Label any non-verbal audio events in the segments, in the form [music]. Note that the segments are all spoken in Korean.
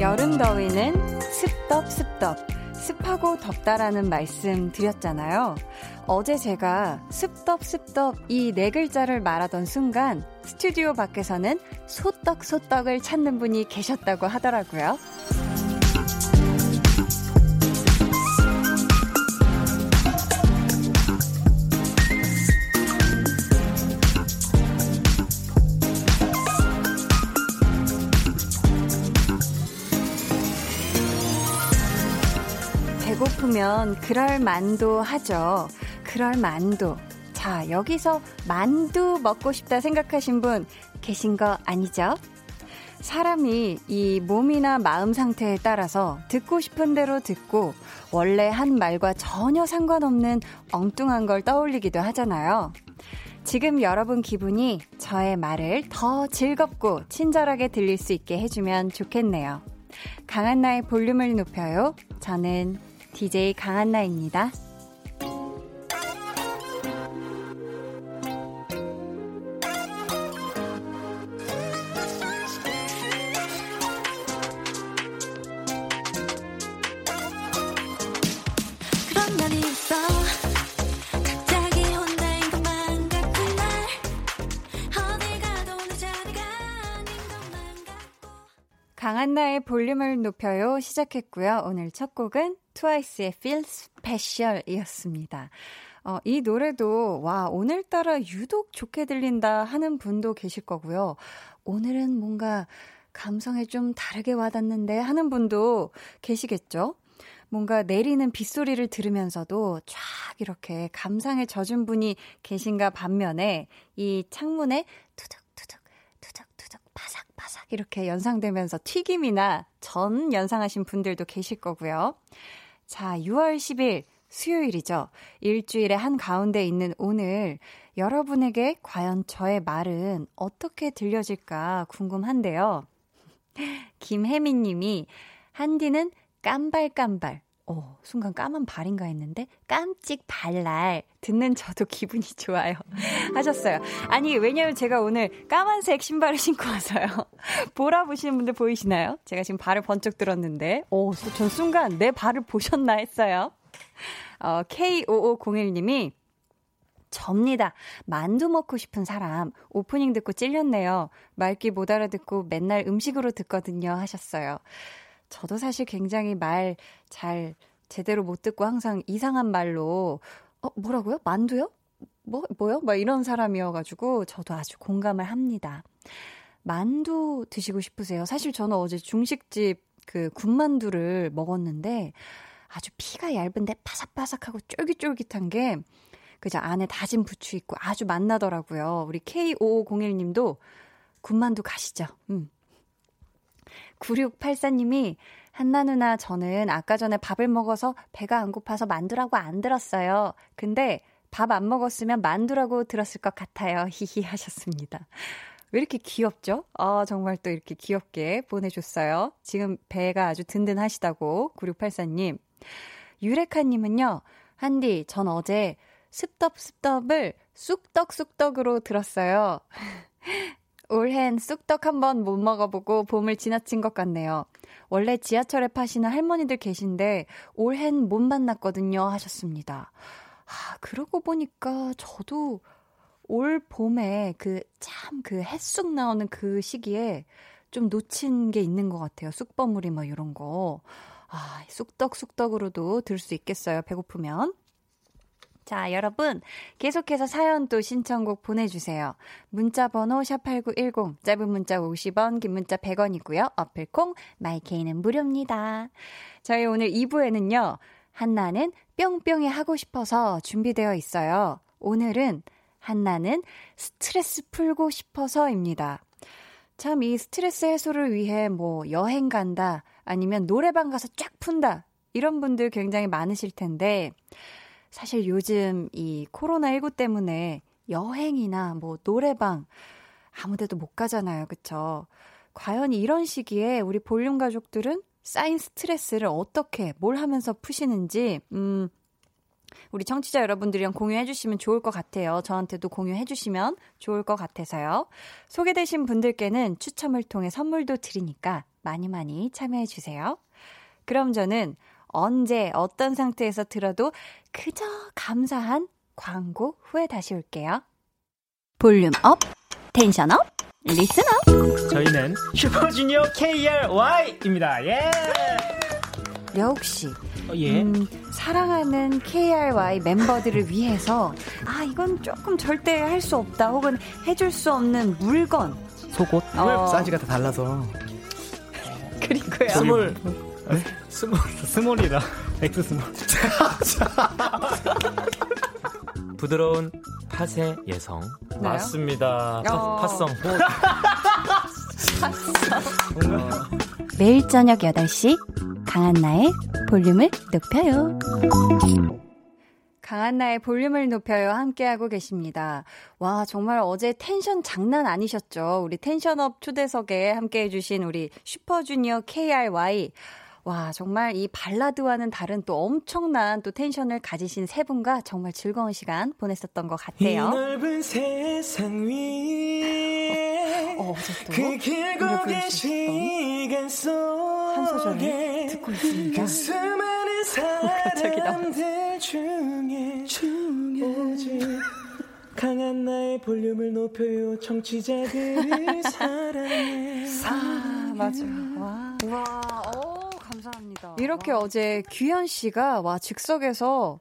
여름 더위는 습덥습덥, 습하고 덥다라는 말씀 드렸잖아요. 어제 제가 습덥습덥 이네 글자를 말하던 순간 스튜디오 밖에서는 소떡소떡을 찾는 분이 계셨다고 하더라고요. 배고프면 그럴 만도 하죠. 그럴 만도. 자, 여기서 만두 먹고 싶다 생각하신 분 계신 거 아니죠? 사람이 이 몸이나 마음 상태에 따라서 듣고 싶은 대로 듣고 원래 한 말과 전혀 상관없는 엉뚱한 걸 떠올리기도 하잖아요. 지금 여러분 기분이 저의 말을 더 즐겁고 친절하게 들릴 수 있게 해주면 좋겠네요. 강한나의 볼륨을 높여요. 저는 DJ 강한나입니다. 한나의 볼륨을 높여요 시작했고요. 오늘 첫 곡은 트와이스의 Feel Special이었습니다. 어, 이 노래도, 와, 오늘따라 유독 좋게 들린다 하는 분도 계실 거고요. 오늘은 뭔가 감성에 좀 다르게 와닿는데 하는 분도 계시겠죠? 뭔가 내리는 빗소리를 들으면서도 쫙 이렇게 감상에 젖은 분이 계신가 반면에 이 창문에 투둑투둑, 투둑투둑, 바삭바삭 이렇게 연상되면서 튀김이나 전 연상하신 분들도 계실 거고요. 자, 6월 10일 수요일이죠. 일주일의 한 가운데 있는 오늘 여러분에게 과연 저의 말은 어떻게 들려질까 궁금한데요. [laughs] 김혜민 님이 한디는 깜발깜발 어, 순간 까만 발인가 했는데 깜찍 발랄 듣는 저도 [laughs] 기분이 좋아요 [laughs] 하셨어요. 아니 왜냐면 제가 오늘 까만색 신발을 신고 와서요. [laughs] 보라 보시는 분들 보이시나요? 제가 지금 발을 번쩍 들었는데 오, 전 순간 내 발을 보셨나 했어요. 어, K5501님이 접니다. 만두 먹고 싶은 사람 오프닝 듣고 찔렸네요. 말귀 못 알아듣고 맨날 음식으로 듣거든요 하셨어요. 저도 사실 굉장히 말 잘 제대로 못 듣고 항상 이상한 말로 어 뭐라고요? 만두요? 뭐 뭐요? 막 이런 사람이어가지고 저도 아주 공감을 합니다. 만두 드시고 싶으세요? 사실 저는 어제 중식집 그 군만두를 먹었는데 아주 피가 얇은데 바삭바삭하고 쫄깃쫄깃한 게 그저 안에 다진 부추 있고 아주 맛나더라고요. 우리 K5501님도 군만두 가시죠. 음. 9684님이 한나 누나 저는 아까 전에 밥을 먹어서 배가 안 고파서 만두라고 안 들었어요. 근데 밥 안 먹었으면 만두라고 들었을 것 같아요. [laughs] 히히 하셨습니다. 왜 이렇게 귀엽죠? 아, 정말 또 이렇게 귀엽게 보내줬어요. 지금 배가 아주 든든하시다고, 9684님. 유레카님은요, 한디, 전 어제 습덕습덕을 쑥떡쑥떡으로 들었어요. [laughs] 올해는 쑥떡 한번 못 먹어보고 봄을 지나친 것 같네요. 원래 지하철에 파시는 할머니들 계신데 올해는 못 만났거든요 하셨습니다. 아, 그러고 보니까 저도 올 봄에 그 참그 햇쑥 나오는 그 시기에 좀 놓친 게 있는 것 같아요. 쑥버무리 뭐 이런 거. 아, 쑥떡 쑥떡으로도 들 수 있겠어요. 배고프면. 자, 여러분, 계속해서 사연 또 신청곡 보내주세요. 문자번호 샵8910, 짧은 문자 50원, 긴 문자 100원이고요. 어플콩, 마이케이는 무료입니다. 저희 오늘 2부에는요, 한나는 뿅뿅이 하고 싶어서 준비되어 있어요. 오늘은 한나는 스트레스 풀고 싶어서입니다. 참 이 스트레스 해소를 위해 뭐 여행 간다, 아니면 노래방 가서 쫙 푼다, 이런 분들 굉장히 많으실 텐데, 사실 요즘 이 코로나19 때문에 여행이나 뭐 노래방 아무 데도 못 가잖아요. 그쵸? 과연 이런 시기에 우리 볼륨 가족들은 쌓인 스트레스를 어떻게, 뭘 하면서 푸시는지, 음, 우리 청취자 여러분들이랑 공유해 주시면 좋을 것 같아요. 저한테도 공유해 주시면 좋을 것 같아서요. 소개되신 분들께는 추첨을 통해 선물도 드리니까 많이 많이 참여해 주세요. 그럼 저는 언제 어떤 상태에서 들어도 그저 감사한 광고 후에 다시 올게요. Volume up, tension up, listen up. 저희는 슈퍼주니어 KRY입니다. 예. 려욱 씨. 어, 예. 음, 사랑하는 KRY 멤버들을 위해서 아 이건 조금 절대 할 수 없다 혹은 해줄 수 없는 물건 속옷 어. 사이즈가 다 달라서 그리고요 small 네? small small이라 X small [laughs] 부드러운 팥의 예성 나요? 맞습니다 어. 팥성 매일 저녁 8시 강한나의 볼륨을 높여요. 강한나의 볼륨을 높여요. 함께하고 계십니다. 와, 정말 어제 텐션 장난 아니셨죠? 우리 텐션업 초대석에 함께해주신 우리 슈퍼주니어 KRY. 와, 정말 이 발라드와는 다른 또 엄청난 또 텐션을 가지신 세 분과 정말 즐거운 시간 보냈었던 것 같아요. 이 넓은 세상 위에 어, 어제 또그 길고 긴 시간 속한 소절을 듣고 있습니다. 그 수많은 [laughs] 사람들 중에, 중에 강한 나의 볼륨을 높여요 청취자들을 [laughs] 사랑해 아 맞아요 와, 와 오. 감사합니다. 이렇게 와. 어제 규현 씨가 와 즉석에서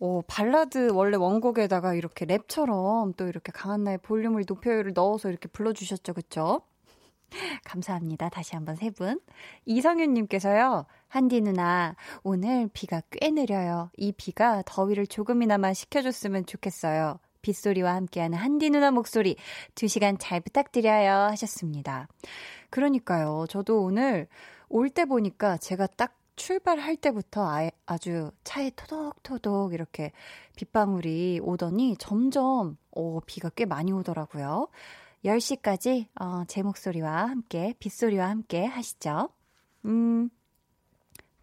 어, 발라드 원래 원곡에다가 이렇게 랩처럼 또 이렇게 강한나의 볼륨을 높여요를 넣어서 이렇게 불러주셨죠, 그쵸? [laughs] 감사합니다. 다시 한번 세 분. 이성윤님께서요, 한디 누나, 오늘 비가 꽤 내려요. 이 비가 더위를 조금이나마 식혀줬으면 좋겠어요. 빗소리와 함께하는 한디 누나 목소리, 두 시간 잘 부탁드려요. 하셨습니다. 그러니까요. 저도 오늘 올 때 보니까 제가 딱 출발할 때부터 아, 아주 차에 토독토독 이렇게 빗방울이 오더니 점점 어, 비가 꽤 많이 오더라고요. 10시까지 어, 제 목소리와 함께 빗소리와 함께 하시죠. 음.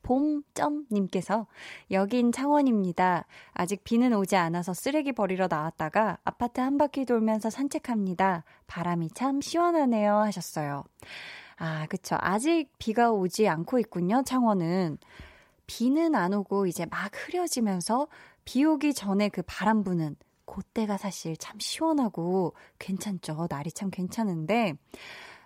봄점님께서 여긴 창원입니다. 아직 비는 오지 않아서 쓰레기 버리러 나왔다가 아파트 한 바퀴 돌면서 산책합니다. 바람이 참 시원하네요 하셨어요. 아, 그쵸. 아직 비가 오지 않고 있군요, 창원은. 비는 안 오고 이제 막 흐려지면서 비 오기 전에 그 바람 부는 그때가 사실 참 시원하고 괜찮죠. 날이 참 괜찮은데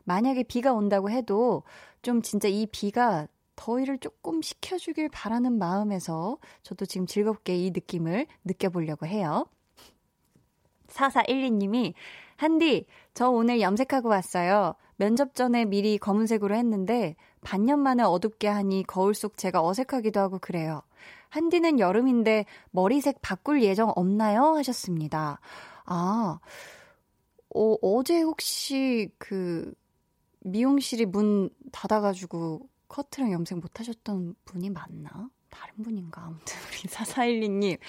만약에 비가 온다고 해도 좀 진짜 이 비가 더위를 조금 식혀주길 바라는 마음에서 저도 지금 즐겁게 이 느낌을 느껴보려고 해요. 4412님이 한디, 저 오늘 염색하고 왔어요. 면접 전에 미리 검은색으로 했는데 반년 만에 어둡게 하니 거울 속 제가 어색하기도 하고 그래요. 한디는 여름인데 머리색 바꿀 예정 없나요? 하셨습니다. 아, 어, 어제 혹시 그 미용실이 문 닫아가지고 커트랑 염색 못 하셨던 분이 맞나? 다른 분인가? 아무튼 [laughs] 우리 4412님.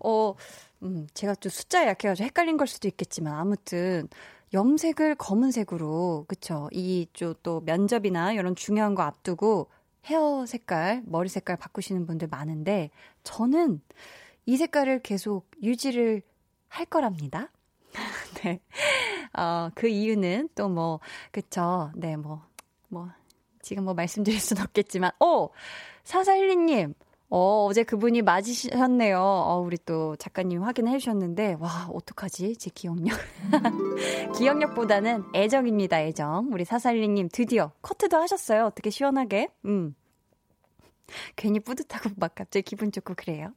어, 음, 제가 또 숫자에 약해가지고 헷갈린 걸 수도 있겠지만 아무튼 염색을 검은색으로 그쵸 이쪽 또 면접이나 이런 중요한 거 앞두고 헤어 색깔, 머리 색깔 바꾸시는 분들 많은데 저는 이 색깔을 계속 유지를 할 거랍니다. [laughs] 네. 어, 그 이유는 또 뭐, 그쵸. 네, 뭐, 뭐, 지금 뭐 말씀드릴 순 없겠지만, 오! 사사일리님, 어, 어제 그분이 맞으셨네요. 어, 우리 또 작가님 확인해 주셨는데, 와, 어떡하지? 제 기억력. [laughs] 기억력보다는 애정입니다, 애정. 우리 사살리님 드디어 커트도 하셨어요. 어떻게 시원하게. 음. 괜히 뿌듯하고 막 갑자기 기분 좋고 그래요.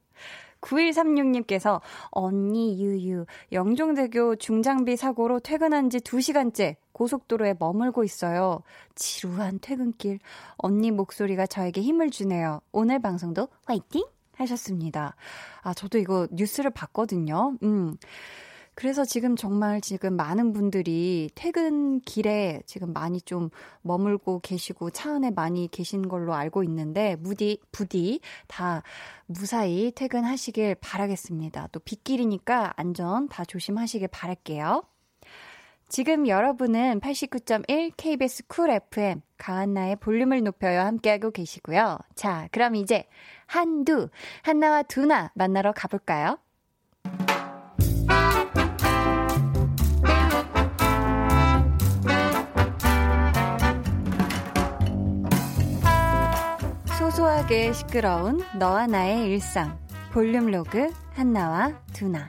9136님께서 언니 유유 영종대교 중장비 사고로 퇴근한 지 2시간째 고속도로에 머물고 있어요. 지루한 퇴근길 언니 목소리가 저에게 힘을 주네요. 오늘 방송도 화이팅 하셨습니다. 아 저도 이거 뉴스를 봤거든요. 음. 그래서 지금 정말 지금 많은 분들이 퇴근 길에 지금 많이 좀 머물고 계시고 차 안에 많이 계신 걸로 알고 있는데 무디 부디 다 무사히 퇴근하시길 바라겠습니다. 또 빗길이니까 안전 다 조심하시길 바랄게요. 지금 여러분은 89.1 KBS Cool FM 강한나의 볼륨을 높여요 함께하고 계시고요. 자, 그럼 이제 한두, 한나와 두나 만나러 가볼까요? 소소하게 시끄러운 너와 나의 일상 볼륨 로그 한나와 두나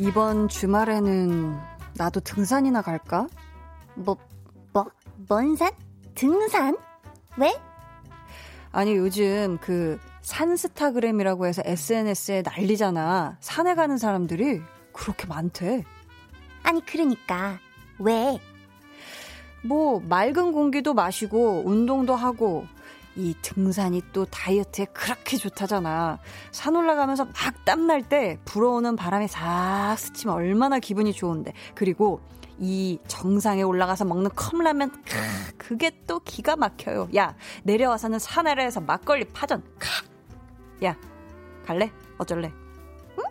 이번 주말에는 나도 등산이나 갈까? 뭐, 뭐, 뭔 산? 등산? 왜? 아니, 요즘 그 산스타그램이라고 해서 SNS에 난리잖아. 산에 가는 사람들이 그렇게 많대. 아니, 그러니까. 왜? 뭐, 맑은 공기도 마시고, 운동도 하고, 이 등산이 또 다이어트에 그렇게 좋다잖아. 산 올라가면서 막 땀날 때 불어오는 바람이 싹 스치면 얼마나 기분이 좋은데. 그리고 이 정상에 올라가서 먹는 컵라면, 크, 그게 또 기가 막혀요. 야, 내려와서는 산 아래에서 막걸리 파전, 크. 야, 갈래? 어쩔래? 응?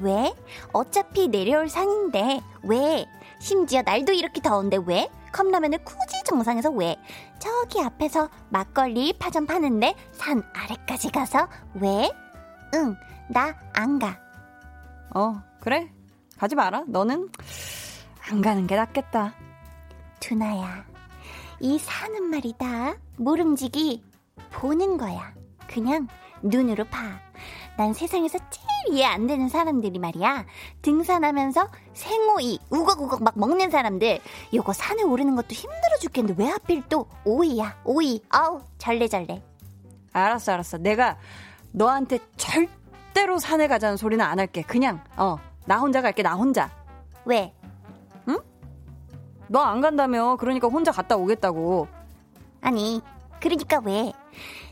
왜? 어차피 내려올 산인데, 왜? 심지어 날도 이렇게 더운데 왜? 컵라면을 굳이 정상에서 왜? 저기 앞에서 막걸리 파전 파는데 산 아래까지 가서 왜? 응, 나 안 가. 어, 그래? 가지 마라. 너는 안 가는 게 낫겠다. 두나야, 이 산은 말이다. 모름지기 보는 거야. 그냥 눈으로 봐. 난 세상에서 제일 이해 안 되는 사람들이 말이야. 등산하면서 생오이, 우걱우걱 막 먹는 사람들. 요거 산에 오르는 것도 힘들어 죽겠는데 왜 하필 또 오이야, 오이. 아우, 절레절레. 알았어, 알았어. 내가 너한테 절대로 산에 가자는 소리는 안 할게. 그냥, 어, 나 혼자 갈게, 나 혼자. 왜? 응? 너 안 간다며. 그러니까 혼자 갔다 오겠다고. 아니, 그러니까 왜?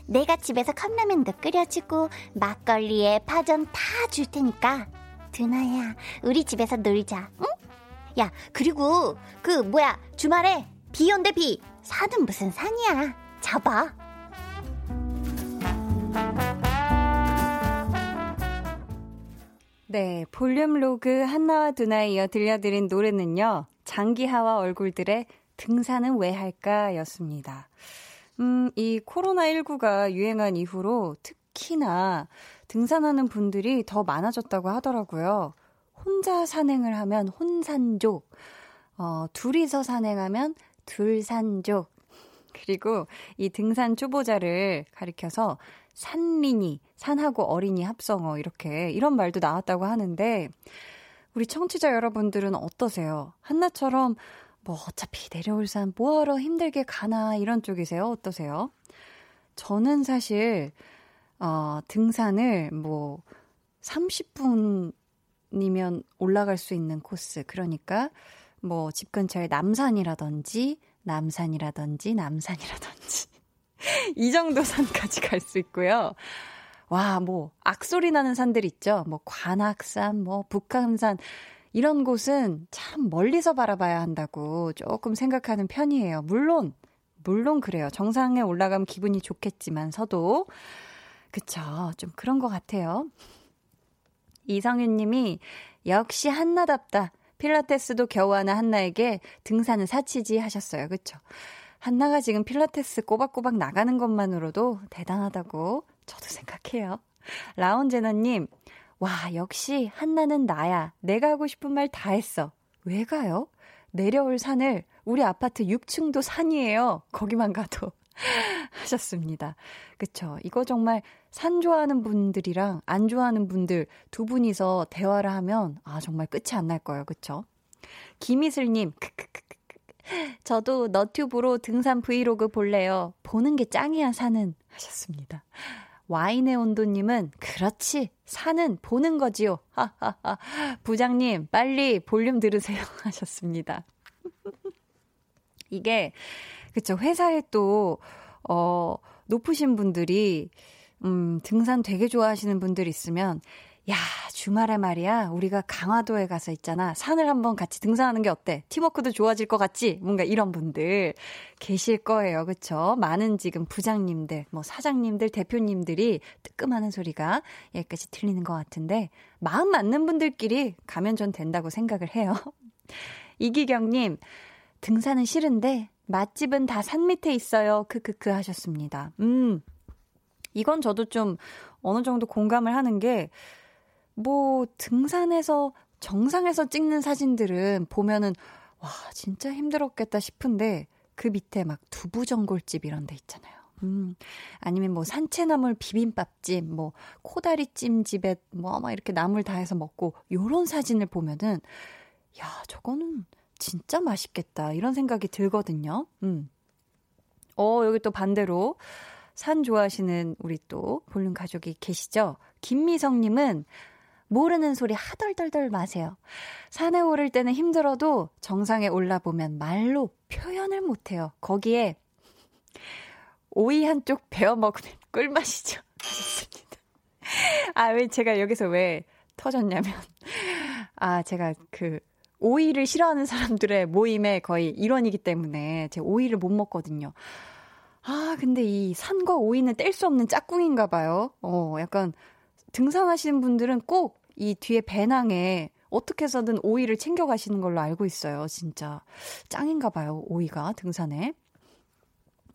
내가 집에서 컵라면도 끓여주고 막걸리에 파전 다 줄 테니까. 드나야 우리 집에서 놀자 응? 야 그리고 그 뭐야 주말에 비 온대 비. 산은 무슨 산이야? 잡아. 네 볼륨 로그 한나와 두나에 이어 들려드린 노래는요 장기하와 얼굴들의 등산은 왜 할까 였습니다 음, 이 코로나19가 유행한 이후로 특히나 등산하는 분들이 더 많아졌다고 하더라고요. 혼자 산행을 하면 혼산족, 어, 둘이서 산행하면 둘산족, 그리고 이 등산 초보자를 가리켜서 산린이, 산하고 어린이 합성어, 이렇게, 이런 말도 나왔다고 하는데, 우리 청취자 여러분들은 어떠세요? 한나처럼 뭐 어차피 내려올 산 뭐하러 힘들게 가나 이런 쪽이세요? 어떠세요? 저는 사실 어, 등산을 뭐 30분이면 올라갈 수 있는 코스 그러니까 뭐 집 근처에 남산이라든지 남산이라든지 남산이라든지 [laughs] 이 정도 산까지 갈 수 있고요. 와, 뭐 악소리 나는 산들 있죠. 뭐 관악산, 뭐 북한산 이런 곳은 참 멀리서 바라봐야 한다고 조금 생각하는 편이에요. 물론, 물론 그래요. 정상에 올라가면 기분이 좋겠지만서도. 그쵸. 좀 그런 것 같아요. 이성윤 님이 역시 한나답다. 필라테스도 겨우 하나 한나에게 등산은 사치지 하셨어요. 그쵸? 한나가 지금 필라테스 꼬박꼬박 나가는 것만으로도 대단하다고 저도 생각해요. 라운제너님, 와, 역시 한나는 나야. 내가 하고 싶은 말 다 했어. 왜 가요? 내려올 산을 우리 아파트 6층도 산이에요. 거기만 가도. [laughs] 하셨습니다. 그쵸. 이거 정말 산 좋아하는 분들이랑 안 좋아하는 분들 두 분이서 대화를 하면 아, 정말 끝이 안 날 거예요. 그쵸? 김이슬님, [laughs] 저도 너튜브로 등산 브이로그 볼래요. 보는 게 짱이야, 산은. 하셨습니다. 와인의 온도님은 그렇지 산은 보는 거지요. 하하하. 부장님 빨리 볼륨 들으세요 [laughs] 하셨습니다. 이게 그쵸 회사에 또 어 높으신 분들이 음 등산 되게 좋아하시는 분들 있으면 야, 주말에 말이야, 우리가 강화도에 가서 있잖아. 산을 한번 같이 등산하는 게 어때? 팀워크도 좋아질 것 같지? 뭔가 이런 분들 계실 거예요. 그쵸? 많은 지금 부장님들, 뭐 사장님들, 대표님들이 뜨끔하는 소리가 여기까지 들리는 것 같은데, 마음 맞는 분들끼리 가면 전 된다고 생각을 해요. [laughs] 이기경님, 등산은 싫은데, 맛집은 다 산 밑에 있어요. 크크크 하셨습니다. 음, 이건 저도 좀 어느 정도 공감을 하는 게, 뭐 등산에서 정상에서 찍는 사진들은 보면은 와 진짜 힘들었겠다 싶은데 그 밑에 막 두부전골집 이런 데 있잖아요. 음, 아니면 뭐 산채나물 비빔밥집, 뭐 코다리찜 집에 뭐 막 이렇게 나물 다 해서 먹고 요런 사진을 보면은 야, 저거는 진짜 맛있겠다. 이런 생각이 들거든요. 음. 어, 여기 또 반대로 산 좋아하시는 우리 또 볼륨 가족이 계시죠? 김미성님은 모르는 소리 하덜덜덜 마세요. 산에 오를 때는 힘들어도 정상에 올라보면 말로 표현을 못해요. 거기에 오이 한쪽 베어 먹으면 꿀맛이죠. 아, 왜 제가 여기서 왜 터졌냐면, 아, 제가 그, 오이를 싫어하는 사람들의 모임의 거의 일원이기 때문에 제가 오이를 못 먹거든요. 아, 근데 이 산과 오이는 뗄 수 없는 짝꿍인가 봐요. 어, 약간 등산하시는 분들은 꼭 이 뒤에 배낭에 어떻게 해서든 오이를 챙겨가시는 걸로 알고 있어요. 진짜 짱인가 봐요. 오이가 등산에.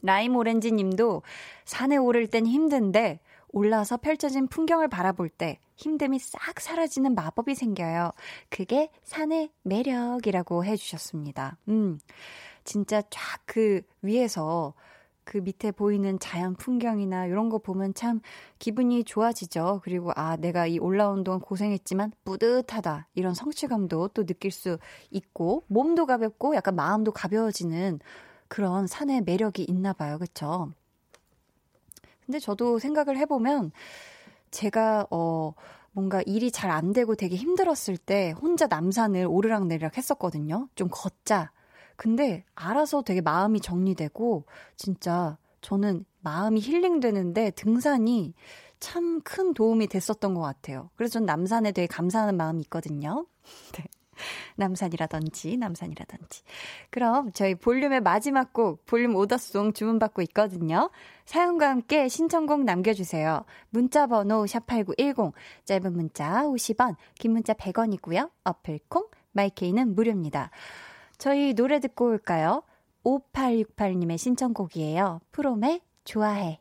라임 오렌지 님도 산에 오를 땐 힘든데 올라서 펼쳐진 풍경을 바라볼 때 힘듦이 싹 사라지는 마법이 생겨요. 그게 산의 매력이라고 해주셨습니다. 음, 진짜 쫙 그 위에서 그 밑에 보이는 자연 풍경이나 이런 거 보면 참 기분이 좋아지죠. 그리고 아, 내가 이 올라온 동안 고생했지만 뿌듯하다. 이런 성취감도 또 느낄 수 있고 몸도 가볍고 약간 마음도 가벼워지는 그런 산의 매력이 있나 봐요. 그쵸? 근데 저도 생각을 해보면 제가 어 뭔가 일이 잘 안 되고 되게 힘들었을 때 혼자 남산을 오르락내리락 했었거든요. 좀 걷자. 근데 알아서 되게 마음이 정리되고 진짜 저는 마음이 힐링되는데 등산이 참 큰 도움이 됐었던 것 같아요. 그래서 전 남산에 되게 감사하는 마음이 있거든요. [laughs] 네. 남산이라든지, 남산이라든지. 그럼 저희 볼륨의 마지막 곡, 볼륨 오더송 주문받고 있거든요. 사연과 함께 신청곡 남겨주세요. 문자 번호 샵8910, 짧은 문자 50원, 긴 문자 100원이고요. 어플콩, 마이케이는 무료입니다. 저희 노래 듣고 올까요? 5868님의 신청곡이에요. 프롬의 좋아해.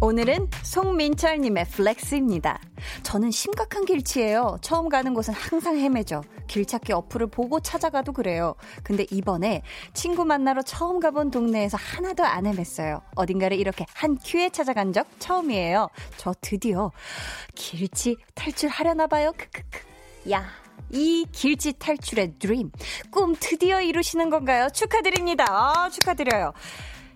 오늘은 송민철님의 flex입니다. 저는 심각한 길치예요. 처음 가는 곳은 항상 헤매죠. 길찾기 어플을 보고 찾아가도 그래요. 근데 이번에 친구 만나러 처음 가본 동네에서 하나도 안 헤맸어요. 어딘가를 이렇게 한 큐에 찾아간 적 처음이에요. 저 드디어 길치 탈출하려나 봐요. 크크크. 야. 이 길치 탈출의 드림, 꿈 드디어 이루시는 건가요? 축하드립니다. 아, 축하드려요.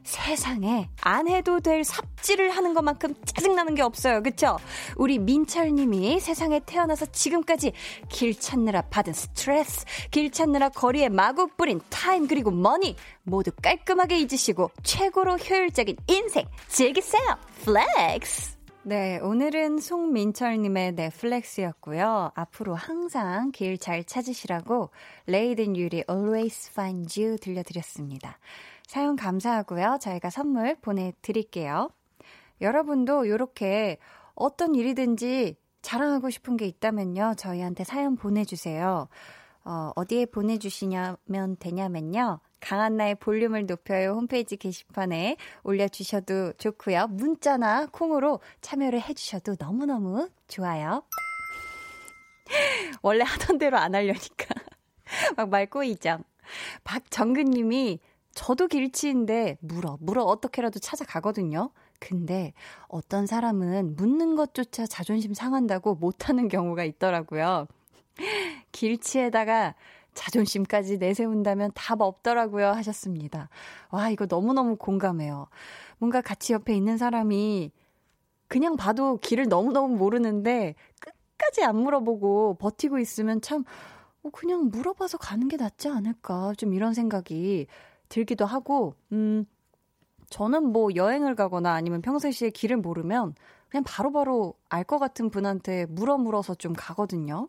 세상에 안 해도 될 삽질을 하는 것만큼 짜증나는 게 없어요. 그쵸? 우리 민철님이 세상에 태어나서 지금까지 길 찾느라 받은 스트레스, 길 찾느라 거리에 마구 뿌린 타임 그리고 money 모두 깔끔하게 잊으시고 최고로 효율적인 인생 즐기세요. Flex! 네, 오늘은 송민철님의 네 flex였고요. 앞으로 항상 길 잘 찾으시라고 레이든 유리 Always Find You 들려드렸습니다. 사연 감사하고요. 저희가 선물 보내드릴게요. 여러분도 이렇게 어떤 일이든지 자랑하고 싶은 게 있다면요. 저희한테 사연 보내주세요. 어, 어디에 보내주시냐면 되냐면요. 강한나의 볼륨을 높여요 홈페이지 게시판에 올려주셔도 좋고요. 문자나 콩으로 참여를 해주셔도 너무너무 좋아요. [laughs] 원래 하던 대로 안 하려니까. [laughs] 막 말 꼬이죠. 박정근 님이 저도 길치인데 물어, 물어 어떻게라도 찾아가거든요. 근데 어떤 사람은 묻는 것조차 자존심 상한다고 못하는 경우가 있더라고요. [laughs] 길치에다가 자존심까지 내세운다면 답 없더라고요 하셨습니다. 와, 이거 너무너무 공감해요. 뭔가 같이 옆에 있는 사람이 그냥 봐도 길을 너무너무 모르는데 끝까지 안 물어보고 버티고 있으면 참, 어, 그냥 물어봐서 가는 게 낫지 않을까. 좀 이런 생각이 들기도 하고, 음, 저는 뭐 여행을 가거나 아니면 평소시에 길을 모르면 그냥 바로바로 알 것 같은 분한테 물어 물어서 좀 가거든요.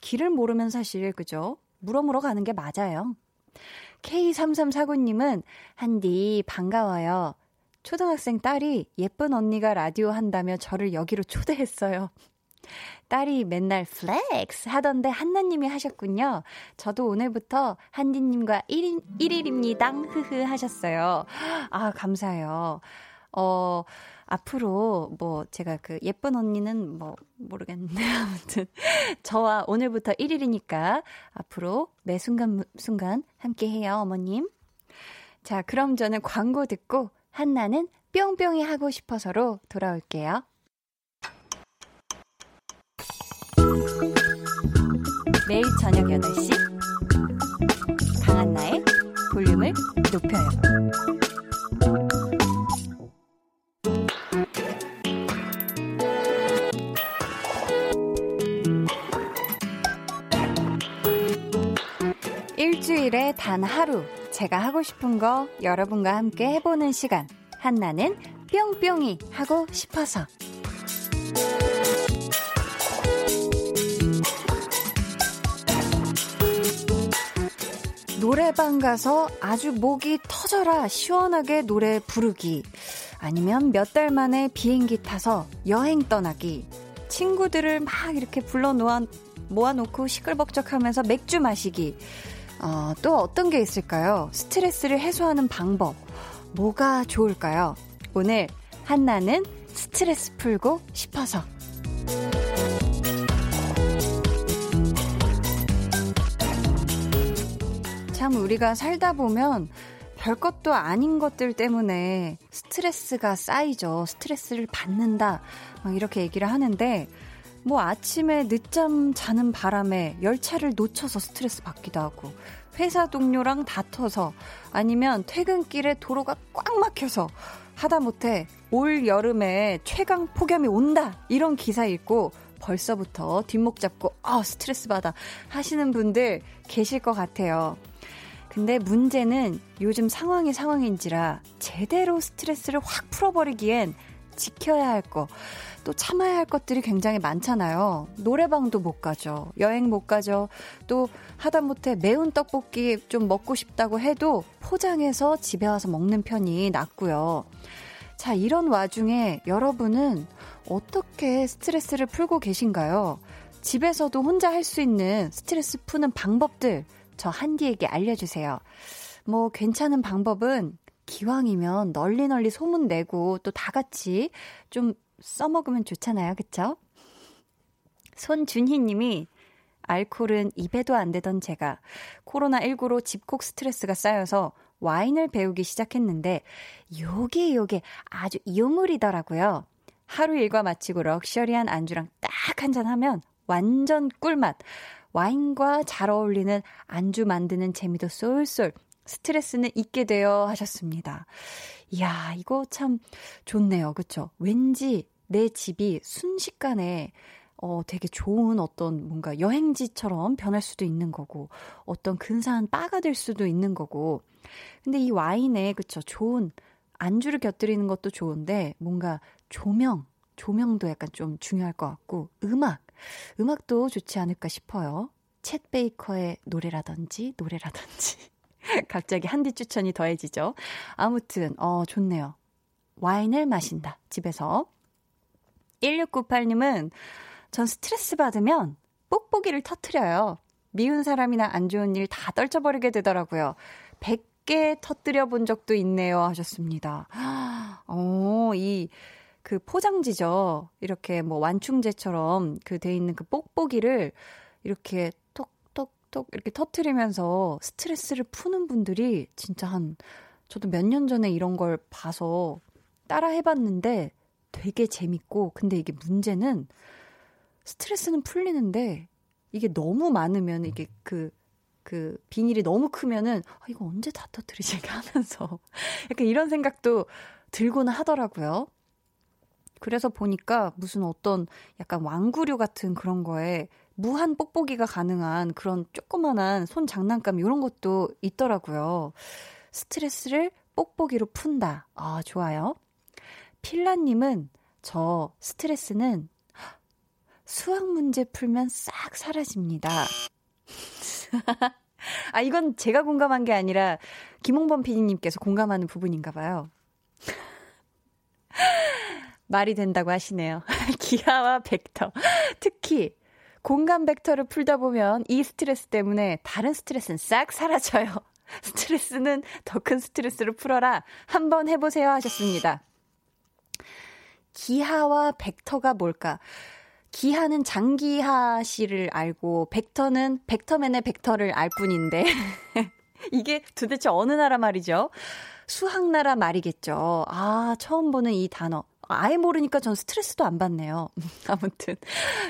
길을 모르면 사실, 그죠? 물어 물어 가는 게 맞아요. K3349님은, 한디, 반가워요. 초등학생 딸이 예쁜 언니가 라디오 한다며 저를 여기로 초대했어요. 딸이 맨날 flex 하던데 한디님이 하셨군요. 저도 오늘부터 한디님과 1인, 1일입니다. 흐흐 하셨어요. 아, 감사해요. 어, 앞으로 뭐 제가 그 예쁜 언니는 뭐 모르겠는데 [laughs] 아무튼 저와 오늘부터 1일이니까 앞으로 매 순간 순간 함께 해요, 어머님. 자, 그럼 저는 광고 듣고 한나는 뿅뿅이 하고 싶어서로 돌아올게요. 매일 저녁 8시. 강한나의 볼륨을 높여요. 일주일에 단 하루 제가 하고 싶은 거 여러분과 함께 해보는 시간. 한나는 뿅뿅이 하고 싶어서 노래방 가서 아주 목이 터져라 시원하게 노래 부르기. 아니면 몇 달 만에 비행기 타서 여행 떠나기. 친구들을 막 이렇게 불러 놓아, 모아놓고 시끌벅적 하면서 맥주 마시기. 어, 또 어떤 게 있을까요? 스트레스를 해소하는 방법. 뭐가 좋을까요? 오늘 한나는 스트레스 풀고 싶어서. 참 우리가 살다 보면 별것도 아닌 것들 때문에 스트레스가 쌓이죠. 스트레스를 받는다. 막 이렇게 얘기를 하는데, 뭐 아침에 늦잠 자는 바람에 열차를 놓쳐서 스트레스 받기도 하고, 회사 동료랑 다퉈서, 아니면 퇴근길에 도로가 꽉 막혀서, 하다못해 올 여름에 최강 폭염이 온다! 이런 기사 읽고, 벌써부터 뒷목 잡고, 아, 스트레스 받아 하시는 분들 계실 것 같아요. 근데 문제는 요즘 상황이 상황인지라 제대로 스트레스를 확 풀어버리기엔 지켜야 할 거, 또 참아야 할 것들이 굉장히 많잖아요. 노래방도 못 가죠. 여행 못 가죠. 또 하다못해 매운 떡볶이 좀 먹고 싶다고 해도 포장해서 집에 와서 먹는 편이 낫고요. 자, 이런 와중에 여러분은 어떻게 스트레스를 풀고 계신가요? 집에서도 혼자 할 수 있는 스트레스 푸는 방법들 저 한디에게 알려주세요. 뭐 괜찮은 방법은 기왕이면 널리 널리 소문 내고 또 다 같이 좀 써먹으면 좋잖아요. 그쵸? 손준희 님이 알콜은 입에도 안 되던 제가 코로나19로 집콕 스트레스가 쌓여서 와인을 배우기 시작했는데 요게 요게 아주 유물이더라고요. 하루 일과 마치고 럭셔리한 안주랑 딱 한 잔 하면 완전 꿀맛. 와인과 잘 어울리는 안주 만드는 재미도 쏠쏠 스트레스는 잊게 되어 하셨습니다. 이야, 이거 참 좋네요. 그쵸? 왠지 내 집이 순식간에 어, 되게 좋은 어떤 뭔가 여행지처럼 변할 수도 있는 거고, 어떤 근사한 바가 될 수도 있는 거고. 근데 이 와인에, 그쵸, 좋은 안주를 곁들이는 것도 좋은데, 뭔가 조명, 조명도 약간 좀 중요할 것 같고, 음악, 음악도 좋지 않을까 싶어요. 챗 베이커의 노래라든지, 노래라든지. [laughs] 갑자기 한디 추천이 더해지죠. 아무튼, 어, 좋네요. 와인을 마신다, 집에서. 1698님은 전 스트레스 받으면 뽁뽁이를 터트려요. 미운 사람이나 안 좋은 일 다 떨쳐버리게 되더라고요. 100 쉽게 터뜨려 본 적도 있네요. 하셨습니다. [gasps] 어, 이, 그 포장지죠. 이렇게 뭐 완충제처럼 그 돼 있는 그 뽁뽁이를 이렇게 톡톡톡 이렇게 터트리면서 스트레스를 푸는 분들이 진짜 한, 저도 몇 년 전에 이런 걸 봐서 따라 해봤는데 되게 재밌고, 근데 이게 문제는 스트레스는 풀리는데 이게 너무 많으면 이게 그, 그 비닐이 너무 크면은 아, 이거 언제 다 터뜨리지 [laughs] 하면서 약간 이런 생각도 들고는 하더라고요. 그래서 보니까 무슨 어떤 약간 왕구류 같은 그런 거에 무한 뽁뽁이가 가능한 그런 조그만한 손 장난감 이런 것도 있더라고요. 스트레스를 뽁뽁이로 푼다. 아, 좋아요. 필라님은 저 스트레스는 수학 문제 풀면 싹 사라집니다. [laughs] 아, 이건 제가 공감한 게 아니라 김홍범 PD님께서 공감하는 부분인가 봐요. 말이 된다고 하시네요. [laughs] 기하와 벡터. 특히 공간 벡터를 풀다 보면 이 스트레스 때문에 다른 스트레스는 싹 사라져요. [laughs] 스트레스는 더 큰 스트레스를 풀어라. 한번 해보세요 하셨습니다. 기하와 벡터가 뭘까? 기하는 장기하 씨를 알고 벡터는 벡터맨의 벡터를 알 뿐인데 [laughs] 이게 도대체 어느 나라 말이죠? 수학 나라 말이겠죠. 아, 처음 보는 이 단어. 아예 모르니까 전 스트레스도 안 받네요. [laughs] 아무튼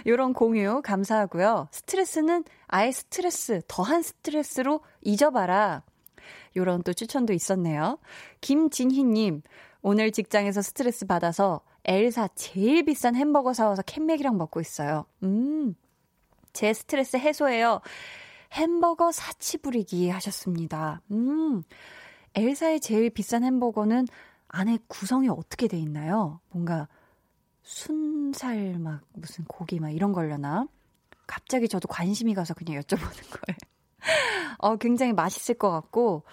요런 공유 감사하고요. 스트레스는 아예 스트레스, 더한 스트레스로 잊어봐라. 요런 또 추천도 있었네요. 김진희님, 오늘 직장에서 스트레스 받아서 엘사 제일 비싼 햄버거 사와서 캔맥이랑 먹고 있어요. 음, 제 스트레스 해소해요. 햄버거 사치 부리기 하셨습니다. 음, 엘사의 제일 비싼 햄버거는 안에 구성이 어떻게 돼 있나요? 뭔가 순살 막 무슨 고기 막 이런 걸려나? 갑자기 저도 관심이 가서 그냥 여쭤보는 거예요. [laughs] 어, 굉장히 맛있을 것 같고,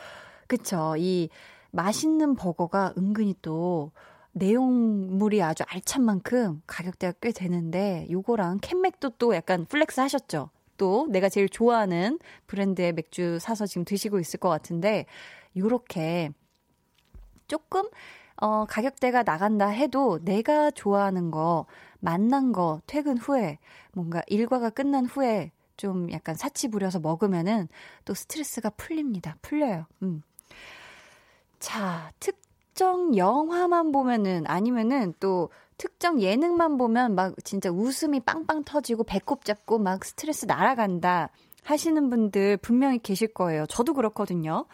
그쵸. 이 맛있는 버거가 은근히 또 내용물이 아주 알찬 만큼 가격대가 꽤 되는데 요거랑 캔맥도 또 약간 flex 하셨죠. 또 내가 제일 좋아하는 브랜드의 맥주 사서 지금 드시고 있을 것 같은데 요렇게 조금 어 가격대가 나간다 해도 내가 좋아하는 거 만난 거 퇴근 후에 뭔가 일과가 끝난 후에 좀 약간 사치 부려서 먹으면은 또 스트레스가 풀립니다. 풀려요. 음. 자, 특 특정 영화만 보면은 아니면은 또 특정 예능만 보면 막 진짜 웃음이 빵빵 터지고 배꼽 잡고 막 스트레스 날아간다 하시는 분들 분명히 계실 거예요. 저도 그렇거든요.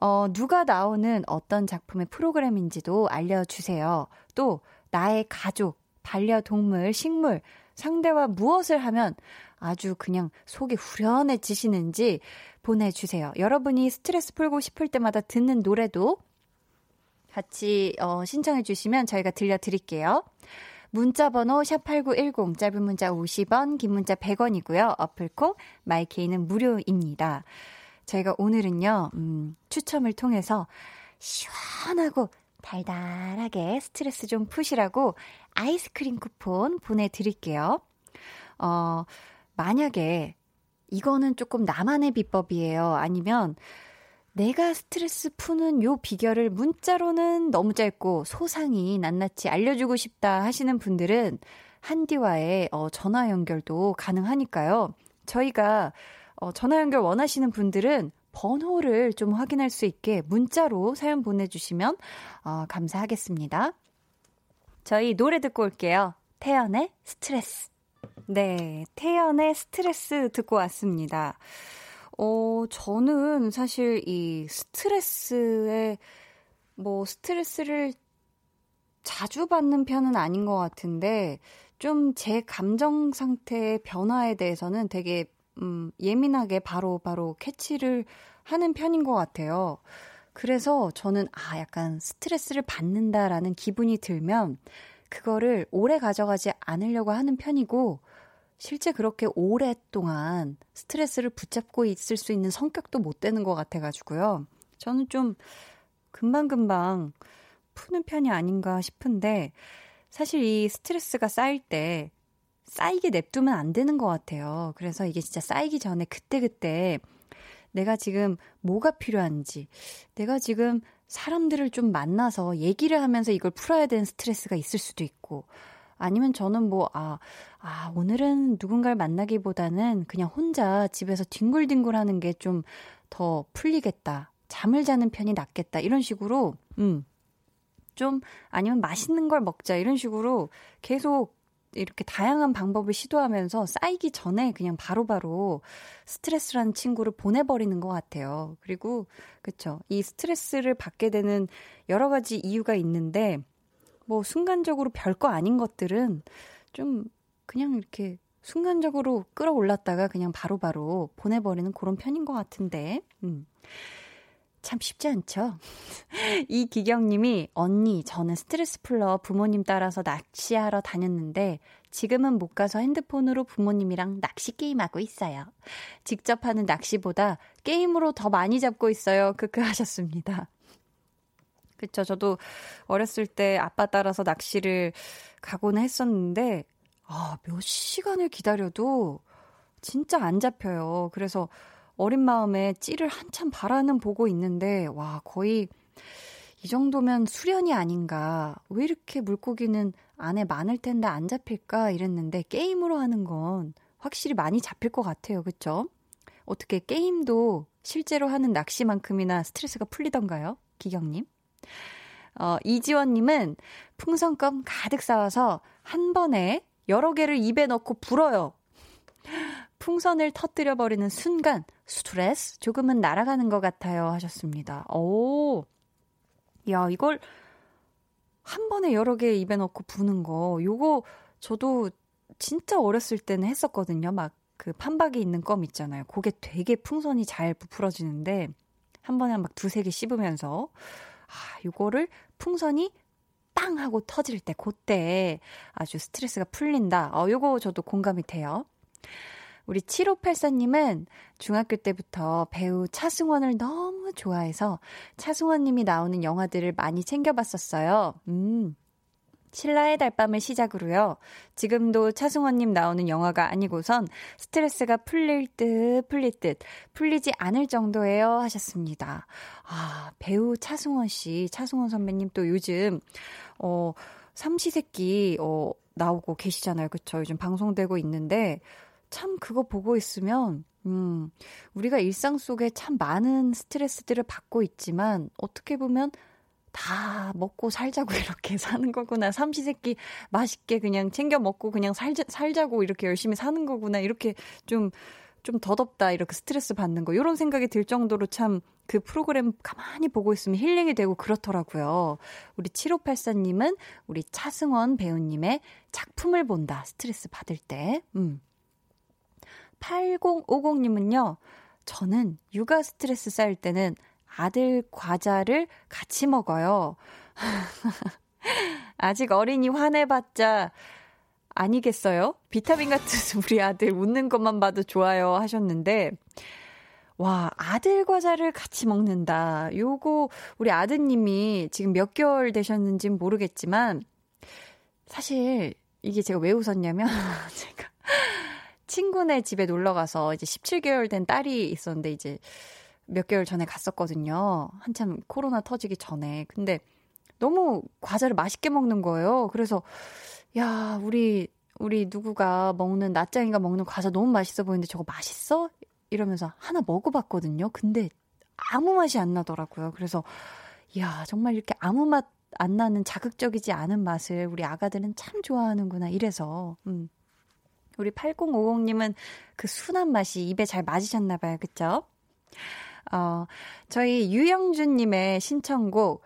어, 누가 나오는 어떤 작품의 프로그램인지도 알려주세요. 또, 나의 가족, 반려동물, 식물, 상대와 무엇을 하면 아주 그냥 속이 후련해지시는지 보내주세요. 여러분이 스트레스 풀고 싶을 때마다 듣는 노래도 같이 어, 신청해 주시면 저희가 들려드릴게요. 문자 번호 샵8910 짧은 문자 50원 긴 문자 100원이고요. 어플콩 마이케이는 무료입니다. 저희가 오늘은요. 음, 추첨을 통해서 시원하고 달달하게 스트레스 좀 푸시라고 아이스크림 쿠폰 보내드릴게요. 어, 만약에 이거는 조금 나만의 비법이에요. 아니면 내가 스트레스 푸는 요 비결을 문자로는 너무 짧고 소상히 낱낱이 알려주고 싶다 하시는 분들은 한디와의 어, 전화 연결도 가능하니까요. 저희가 어, 전화 연결 원하시는 분들은 번호를 좀 확인할 수 있게 문자로 사연 보내주시면 어, 감사하겠습니다. 저희 노래 듣고 올게요. 태연의 스트레스. 네, 태연의 스트레스 듣고 왔습니다. 어, 저는 사실 이 스트레스에, 뭐, 스트레스를 자주 받는 편은 아닌 것 같은데, 좀 제 감정 상태의 변화에 대해서는 되게, 음, 예민하게 바로바로 바로 캐치를 하는 편인 것 같아요. 그래서 저는, 아, 약간 스트레스를 받는다라는 기분이 들면, 그거를 오래 가져가지 않으려고 하는 편이고, 실제 그렇게 오랫동안 스트레스를 붙잡고 있을 수 있는 성격도 못 되는 것 같아가지고요. 저는 좀 금방금방 푸는 편이 아닌가 싶은데, 사실 이 스트레스가 쌓일 때 쌓이게 냅두면 안 되는 것 같아요. 그래서 이게 진짜 쌓이기 전에 그때 그때 내가 지금 뭐가 필요한지, 내가 지금 사람들을 좀 만나서 얘기를 하면서 이걸 풀어야 되는 스트레스가 있을 수도 있고, 아니면 저는 뭐, 아, 아, 오늘은 누군가를 만나기보다는 그냥 혼자 집에서 뒹굴뒹굴 하는 게 좀 더 풀리겠다. 잠을 자는 편이 낫겠다. 이런 식으로, 음, 좀, 아니면 맛있는 걸 먹자. 이런 식으로 계속 이렇게 다양한 방법을 시도하면서 쌓이기 전에 그냥 바로바로 바로 스트레스라는 친구를 보내버리는 것 같아요. 그리고, 그쵸. 이 스트레스를 받게 되는 여러 가지 이유가 있는데, 뭐, 순간적으로 별거 아닌 것들은 좀 그냥 이렇게 순간적으로 끌어올랐다가 그냥 바로바로 바로 보내버리는 그런 편인 것 같은데, 음. 참 쉽지 않죠? [laughs] 이 기경님이, 언니, 저는 스트레스 풀러 부모님 따라서 낚시하러 다녔는데, 지금은 못 가서 핸드폰으로 부모님이랑 낚시 게임하고 있어요. 직접 하는 낚시보다 게임으로 더 많이 잡고 있어요. 크크 하셨습니다. 그쵸. 저도 어렸을 때 아빠 따라서 낚시를 가곤 했었는데, 아, 몇 시간을 기다려도 진짜 안 잡혀요. 그래서 어린 마음에 찌를 한참 바라는 보고 있는데, 와, 거의 이 정도면 수련이 아닌가. 왜 이렇게 물고기는 안에 많을 텐데 안 잡힐까? 이랬는데, 게임으로 하는 건 확실히 많이 잡힐 것 같아요. 그쵸? 어떻게 게임도 실제로 하는 낚시만큼이나 스트레스가 풀리던가요? 기경님? 어, 이지원님은 풍선껌 가득 쌓아서 한 번에 여러 개를 입에 넣고 불어요. 풍선을 터뜨려 버리는 순간 스트레스 조금은 날아가는 것 같아요 하셨습니다. 오, 야 이걸 한 번에 여러 개 입에 넣고 부는 거, 요거 저도 진짜 어렸을 때는 했었거든요. 막 그 판박이 있는 껌 있잖아요. 그게 되게 풍선이 잘 부풀어지는데 한 번에 막 두세 개 씹으면서 아, 요거를 풍선이 빵 하고 터질 때, 그때 아주 스트레스가 풀린다. 어, 요거 저도 공감이 돼요. 우리 7584님은 중학교 때부터 배우 차승원을 너무 좋아해서 차승원님이 나오는 영화들을 많이 챙겨봤었어요. 음. 신라의 달밤을 시작으로요. 지금도 차승원님 나오는 영화가 아니고선 스트레스가 풀릴 듯 풀릴 듯 풀리지 않을 정도예요 하셨습니다. 아 배우 차승원 씨, 차승원 선배님 또 요즘 어 삼시세끼 어 나오고 계시잖아요, 그쵸? 요즘 방송되고 있는데 참 그거 보고 있으면 음 우리가 일상 속에 참 많은 스트레스들을 받고 있지만 어떻게 보면 다 먹고 살자고 [laughs] 이렇게 사는 거구나. 삼시세끼 맛있게 그냥 챙겨 먹고 그냥 살자, 살자고 이렇게 열심히 사는 거구나. 이렇게 좀, 좀 더덥다. 이렇게 스트레스 받는 거. 이런 생각이 들 정도로 참 그 프로그램 가만히 보고 있으면 힐링이 되고 그렇더라고요. 우리 7584님은 우리 차승원 배우님의 작품을 본다. 스트레스 받을 때. 음. 8050님은요. 저는 육아 스트레스 쌓일 때는 아들 과자를 같이 먹어요. [laughs] 아직 어린이 화내봤자 아니겠어요? 비타민 같은 [laughs] 우리 아들 웃는 것만 봐도 좋아요 하셨는데, 와, 아들 과자를 같이 먹는다. 요거, 우리 아드님이 지금 몇 개월 되셨는지는 모르겠지만, 사실, 이게 제가 왜 웃었냐면, [laughs] 제가 친구네 집에 놀러 가서 이제 17개월 된 딸이 있었는데, 이제 몇 개월 전에 갔었거든요. 한참 코로나 터지기 전에. 근데 너무 과자를 맛있게 먹는 거예요. 그래서 야, 우리 우리 누구가 먹는 낯장이가 먹는 과자 너무 맛있어 보이는데 저거 맛있어? 이러면서 하나 먹어봤거든요. 근데 아무 맛이 안 나더라고요. 그래서 야, 정말 이렇게 아무 맛 안 나는 자극적이지 않은 맛을 우리 아가들은 참 좋아하는구나. 이래서 음. 우리 8050님은 그 순한 맛이 입에 잘 맞으셨나 봐요. 그쵸? 어, 저희 유영준님의 신청곡,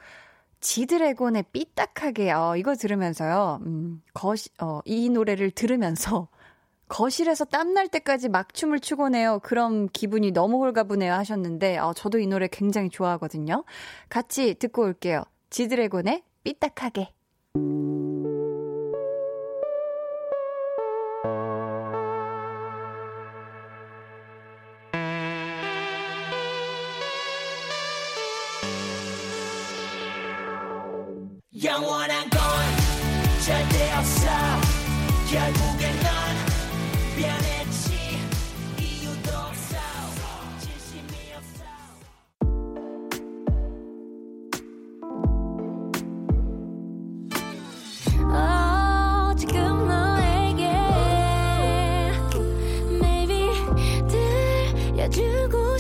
지드래곤의 삐딱하게, 어, 이거 들으면서요, 음, 거시, 어, 이 노래를 들으면서, [laughs] 거실에서 땀날 때까지 막 춤을 추곤 해요. 그럼 기분이 너무 홀가분해요 하셨는데, 어, 저도 이 노래 굉장히 좋아하거든요. 같이 듣고 올게요. 지드래곤의 삐딱하게.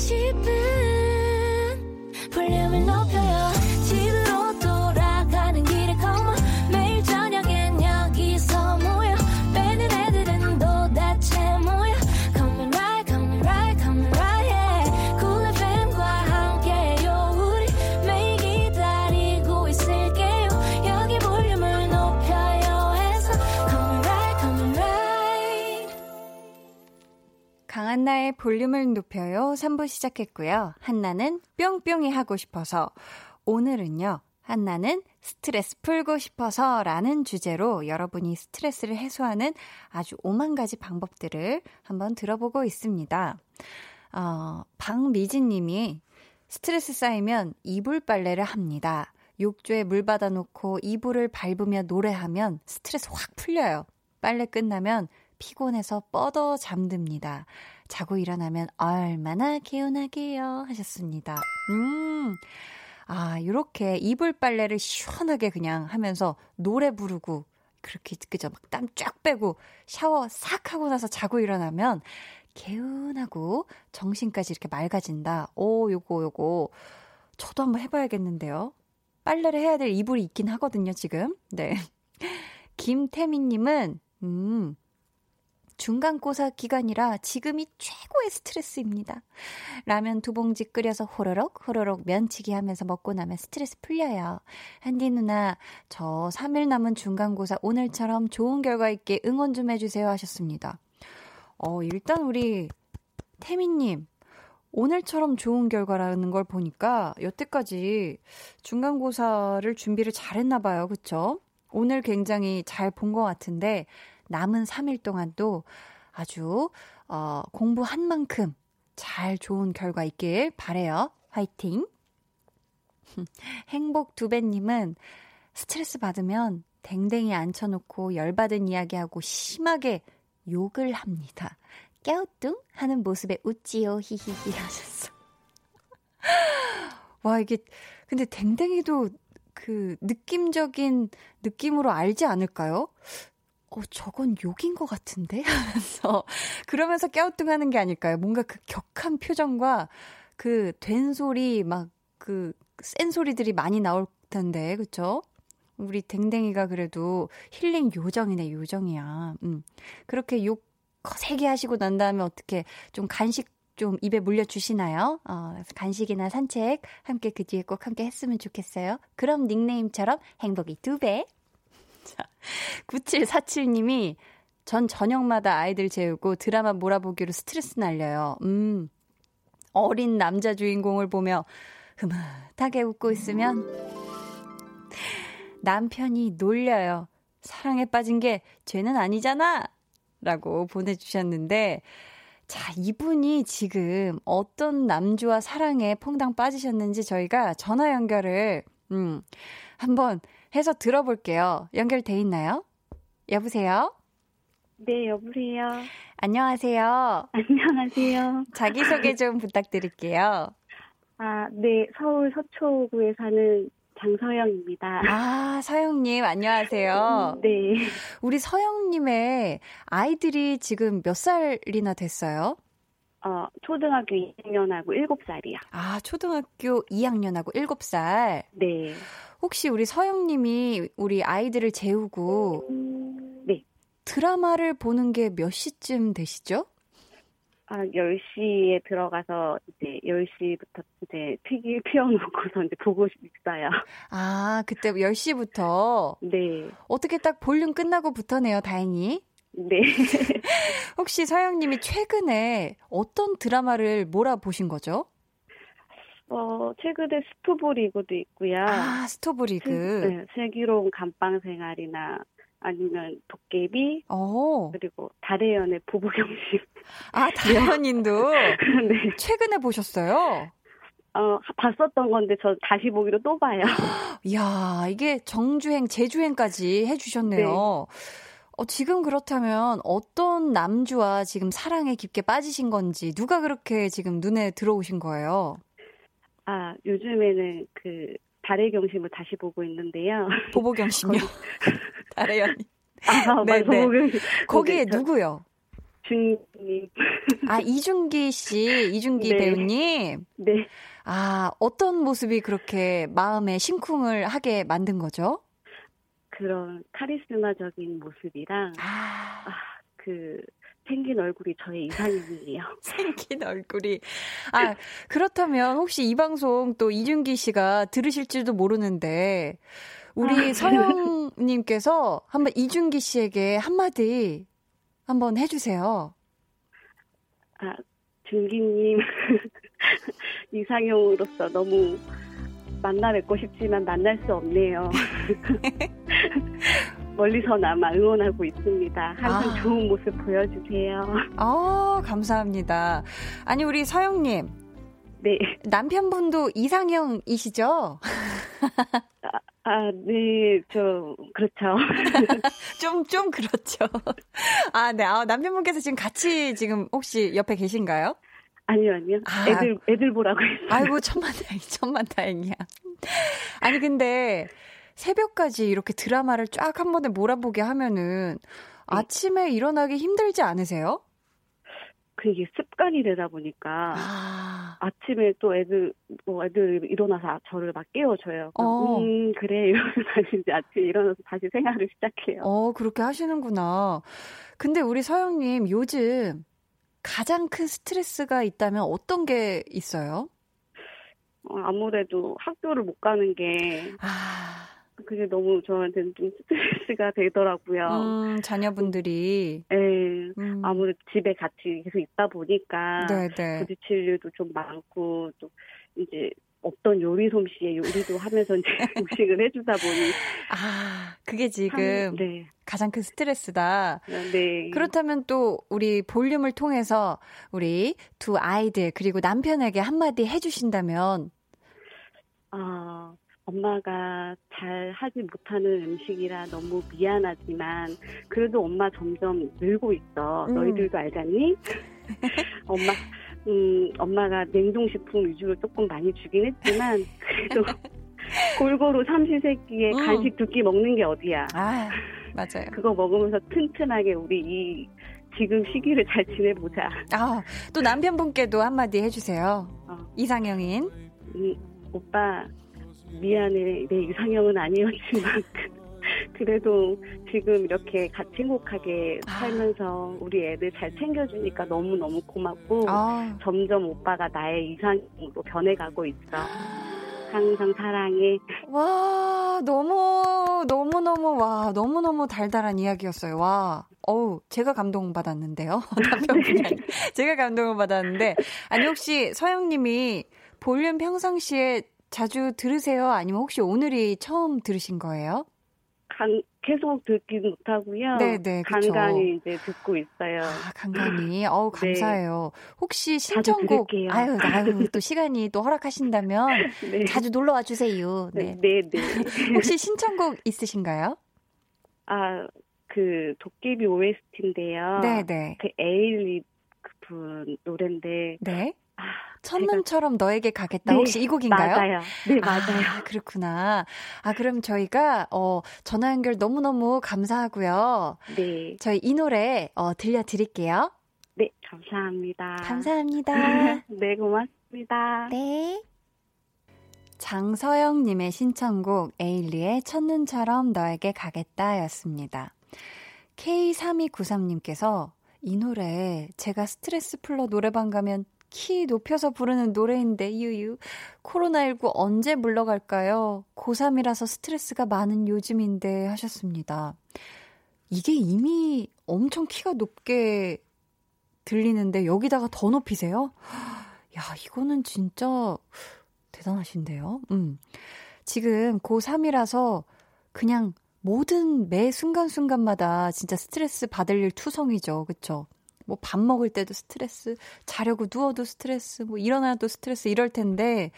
싶은 강한나의 볼륨을 높여요. 3부 시작했고요. 한나는 뿅뿅이 하고 싶어서 오늘은요. 한나는 스트레스 풀고 싶어서 라는 주제로 여러분이 스트레스를 해소하는 아주 오만 가지 방법들을 한번 들어보고 있습니다. 어, 박미진 님이 스트레스 쌓이면 이불 빨래를 합니다. 욕조에 물 받아놓고 이불을 밟으며 노래하면 스트레스 확 풀려요. 빨래 끝나면 피곤해서 뻗어 잠듭니다. 자고 일어나면 얼마나 개운하게요. 하셨습니다. 음. 아, 요렇게 이불 빨래를 시원하게 그냥 하면서 노래 부르고 그렇게 그죠 막땀 쫙 빼고 샤워 싹 하고 나서 자고 일어나면 개운하고 정신까지 이렇게 맑아진다. 오, 요거 요거 저도 한번 해 봐야겠는데요. 빨래를 해야 될 이불이 있긴 하거든요, 지금. 네. [laughs] 김태민 님은, 음, 중간고사 기간이라 지금이 최고의 스트레스입니다. 라면 두 봉지 끓여서 호로록 호로록 면치기 하면서 먹고 나면 스트레스 풀려요. 한디 누나, 저 3일 남은 중간고사 오늘처럼 좋은 결과 있게 응원 좀 해주세요 하셨습니다. 어, 일단 우리 태민님, 오늘처럼 좋은 결과라는 걸 보니까 여태까지 중간고사를 준비를 잘했나 봐요. 그쵸? 오늘 굉장히 잘 본 것 같은데 남은 3일 동안도 아주 어, 공부한 만큼 잘 좋은 결과 있길 바래요. 화이팅! [laughs] 행복 두배님은 스트레스 받으면 댕댕이 앉혀놓고 열받은 이야기하고 심하게 욕을 합니다. 깨우뚱 하는 모습에 웃지요 히히히 하셨어. [laughs] 와 이게 근데 댕댕이도 그 느낌적인 느낌으로 알지 않을까요? 어, 저건 욕인 것 같은데? [laughs] 하면서, 그러면서 깨우뚱하는 게 아닐까요? 뭔가 그 격한 표정과 그 된 소리, 막 그 센 소리들이 많이 나올 텐데, 그쵸? 우리 댕댕이가 그래도 힐링 요정이네, 요정이야. 음. 그렇게 욕 거세게 하시고 난 다음에 어떻게 좀 간식 좀 입에 물려주시나요? 어, 간식이나 산책 함께 그 뒤에 꼭 함께 했으면 좋겠어요. 그럼 닉네임처럼 행복이 두 배. 자, 9747님이 전 저녁마다 아이들 재우고 드라마 몰아보기로 스트레스 날려요. 음, 어린 남자 주인공을 보며 흐뭇하게 웃고 있으면 남편이 놀려요. 사랑에 빠진 게 죄는 아니잖아! 라고 보내주셨는데, 자, 이분이 지금 어떤 남주와 사랑에 퐁당 빠지셨는지 저희가 전화 연결을, 음, 한번 해서 들어볼게요. 연결돼 있나요? 여보세요? 네, 여보세요. 안녕하세요. 안녕하세요. 자기소개 좀 [laughs] 부탁드릴게요. 아, 네, 서울 서초구에 사는 장서영입니다. 아, 서영님, 안녕하세요. [laughs] 네. 우리 서영님의 아이들이 지금 몇 살이나 됐어요? 어, 초등학교 2학년하고 7살이요. 아, 초등학교 2학년하고 7살. 네. 혹시 우리 서영님이 우리 아이들을 재우고 네. 드라마를 보는 게 몇 시쯤 되시죠? 아, 10시에 들어가서 이제 10시부터 이제 TV를 [laughs] 틀어놓고서 이제 보고 있어요. 아, 그때 10시부터? 네. 어떻게 딱 볼륨 끝나고부터네요, 다행히. 네. [laughs] 혹시 서영님이 최근에 어떤 드라마를 몰아보신 거죠? 어, 최근에 스토브 리그도 있고요. 아, 스토브 리그. 네, 슬기로운 감빵 생활이나 아니면 도깨비 어. 그리고 달의 연인 보보경심. 아, 다현님도 [laughs] 네. 최근에 보셨어요? 어, 봤었던 건데 저 다시 보기로 또 봐요. [gasps] 이야, 이게 정주행, 재주행까지 해주셨네요. 네. 어, 지금 그렇다면 어떤 남주와 지금 사랑에 깊게 빠지신 건지 누가 그렇게 지금 눈에 들어오신 거예요? 아, 요즘에는 그 달의 경심을 다시 보고 있는데요. [laughs] 보보경 씨요? [laughs] 달의 연이. [laughs] 아, 네, 맞아. 네. 거기에 네, 저 누구요? 이준님. 아, 이준기 씨, 이준기 네. 배우님. 네. 아, 어떤 모습이 그렇게 마음에 심쿵을 하게 만든 거죠? 그런 카리스마적인 모습이랑, 아, 아, 그, 생긴 얼굴이 저의 이상형이에요. [laughs] 생긴 얼굴이. 아, 그렇다면 혹시 이 방송 또 이준기 씨가 들으실지도 모르는데, 우리 아. 서영님께서 한번 이준기 씨에게 한마디 한번 해주세요. 아, 준기님. [laughs] 이상형으로서 너무 만나 뵙고 싶지만 만날 수 없네요. [laughs] 멀리서나마 응원하고 있습니다. 항상 아. 좋은 모습 보여주세요. 아, 감사합니다. 아니, 우리 서영님, 네. 남편분도 이상형이시죠? 아, 네, 저, 그렇죠. [laughs] 좀, 좀 그렇죠. 아, 네. 아, 남편분께서 지금 같이 지금 혹시 옆에 계신가요? 아니요, 아니요. 아. 애들, 애들 보라고 했어요. 아이고, 천만 다행, 천만 다행이야. 아니, 근데 새벽까지 이렇게 드라마를 쫙 한 번에 몰아보게 하면은 아침에 일어나기 힘들지 않으세요? 그게 습관이 되다 보니까 아, 아침에 또 애들, 뭐 애들 일어나서 저를 막 깨워줘요. 어. 음, 그래. [laughs] 이러면서 다시 이제 아침에 일어나서 다시 생활을 시작해요. 어, 그렇게 하시는구나. 근데 우리 서영님, 요즘 가장 큰 스트레스가 있다면 어떤 게 있어요? 어, 아무래도 학교를 못 가는 게 아, 그게 너무 저한테는 좀 스트레스가 되더라고요. 음, 자녀분들이. 예. 음, 아무래도 집에 같이 계속 있다 보니까 네네. 부딪힐 일도 좀 많고 또 이제 없던 요리 솜씨에 요리도 하면서 이제 [laughs] 음식을 해주다 보니 아, 그게 지금 참, 네, 가장 큰 스트레스다. 네. 그렇다면 또 우리 볼륨을 통해서 우리 두 아이들 그리고 남편에게 한마디 해주신다면 어, 엄마가 잘 하지 못하는 음식이라 너무 미안하지만 그래도 엄마 점점 늘고 있어. 음. 너희들도 알잖니? [laughs] 엄마, 음, 엄마가 냉동식품 위주로 조금 많이 주긴 했지만 [laughs] 그래도 골고루 삼시세끼에 음. 간식 두 끼 먹는 게 어디야. 아 맞아요. 그거 먹으면서 튼튼하게 우리 이 지금 시기를 잘 지내보자. 아 또 남편분께도 한마디 해주세요. 어. 이상형인 음, 오빠 미안해 내 이상형은 아니었지만 [laughs] 그래도 지금 이렇게 같이 행복하게 아. 살면서 우리 애들 잘 챙겨주니까 너무 너무 고맙고 아 점점 오빠가 나의 이상형으로 변해가고 있어. 항상 사랑해. 와, 너무, 너무너무, 와, 너무너무 달달한 이야기였어요. 와, 어우, 제가 감동받았는데요. [laughs] 남편분이 아니라 제가 감동을 받았는데. 아니, 혹시 서영님이 볼륨 평상시에 자주 들으세요? 아니면 혹시 오늘이 처음 들으신 거예요? 간, 계속 듣긴 못하고요. 네네, 그쵸. 간간히 이제 듣고 있어요. 아, 간간히. 어우, 네. 감사해요. 혹시 자주 신청곡. 아유, 아유, 또 [laughs] 시간이 또 허락하신다면 네. 자주 놀러 와 주세요. 네, 네. 네, 네. 혹시 신청곡 있으신가요? 아, 그 도깨비 OST인데요. 네네. 그 에일리 그분 노래인데 네. 아, 첫눈처럼 너에게 가겠다. 네, 혹시 이 곡인가요? 맞아요. 네, 맞아요. 아, 그렇구나. 아, 그럼 저희가, 어, 전화 연결 너무너무 감사하고요. 네. 저희 이 노래, 어, 들려드릴게요. 네, 감사합니다. 감사합니다. [laughs] 네, 고맙습니다. 네. 장서영님의 신청곡 에일리의 첫눈처럼 너에게 가겠다 였습니다. K3293님께서 이 노래 제가 스트레스 풀러 노래방 가면 키 높여서 부르는 노래인데 유유 코로나19 언제 물러갈까요? 고3이라서 스트레스가 많은 요즘인데 하셨습니다. 이게 이미 엄청 키가 높게 들리는데 여기다가 더 높이세요? 야, 이거는 진짜 대단하신데요. 음. 지금 고3이라서 그냥 모든 매 순간순간마다 진짜 스트레스 받을 일 투성이죠. 그쵸? 뭐 밥 먹을 때도 스트레스, 자려고 누워도 스트레스, 뭐 일어나도 스트레스 이럴 텐데,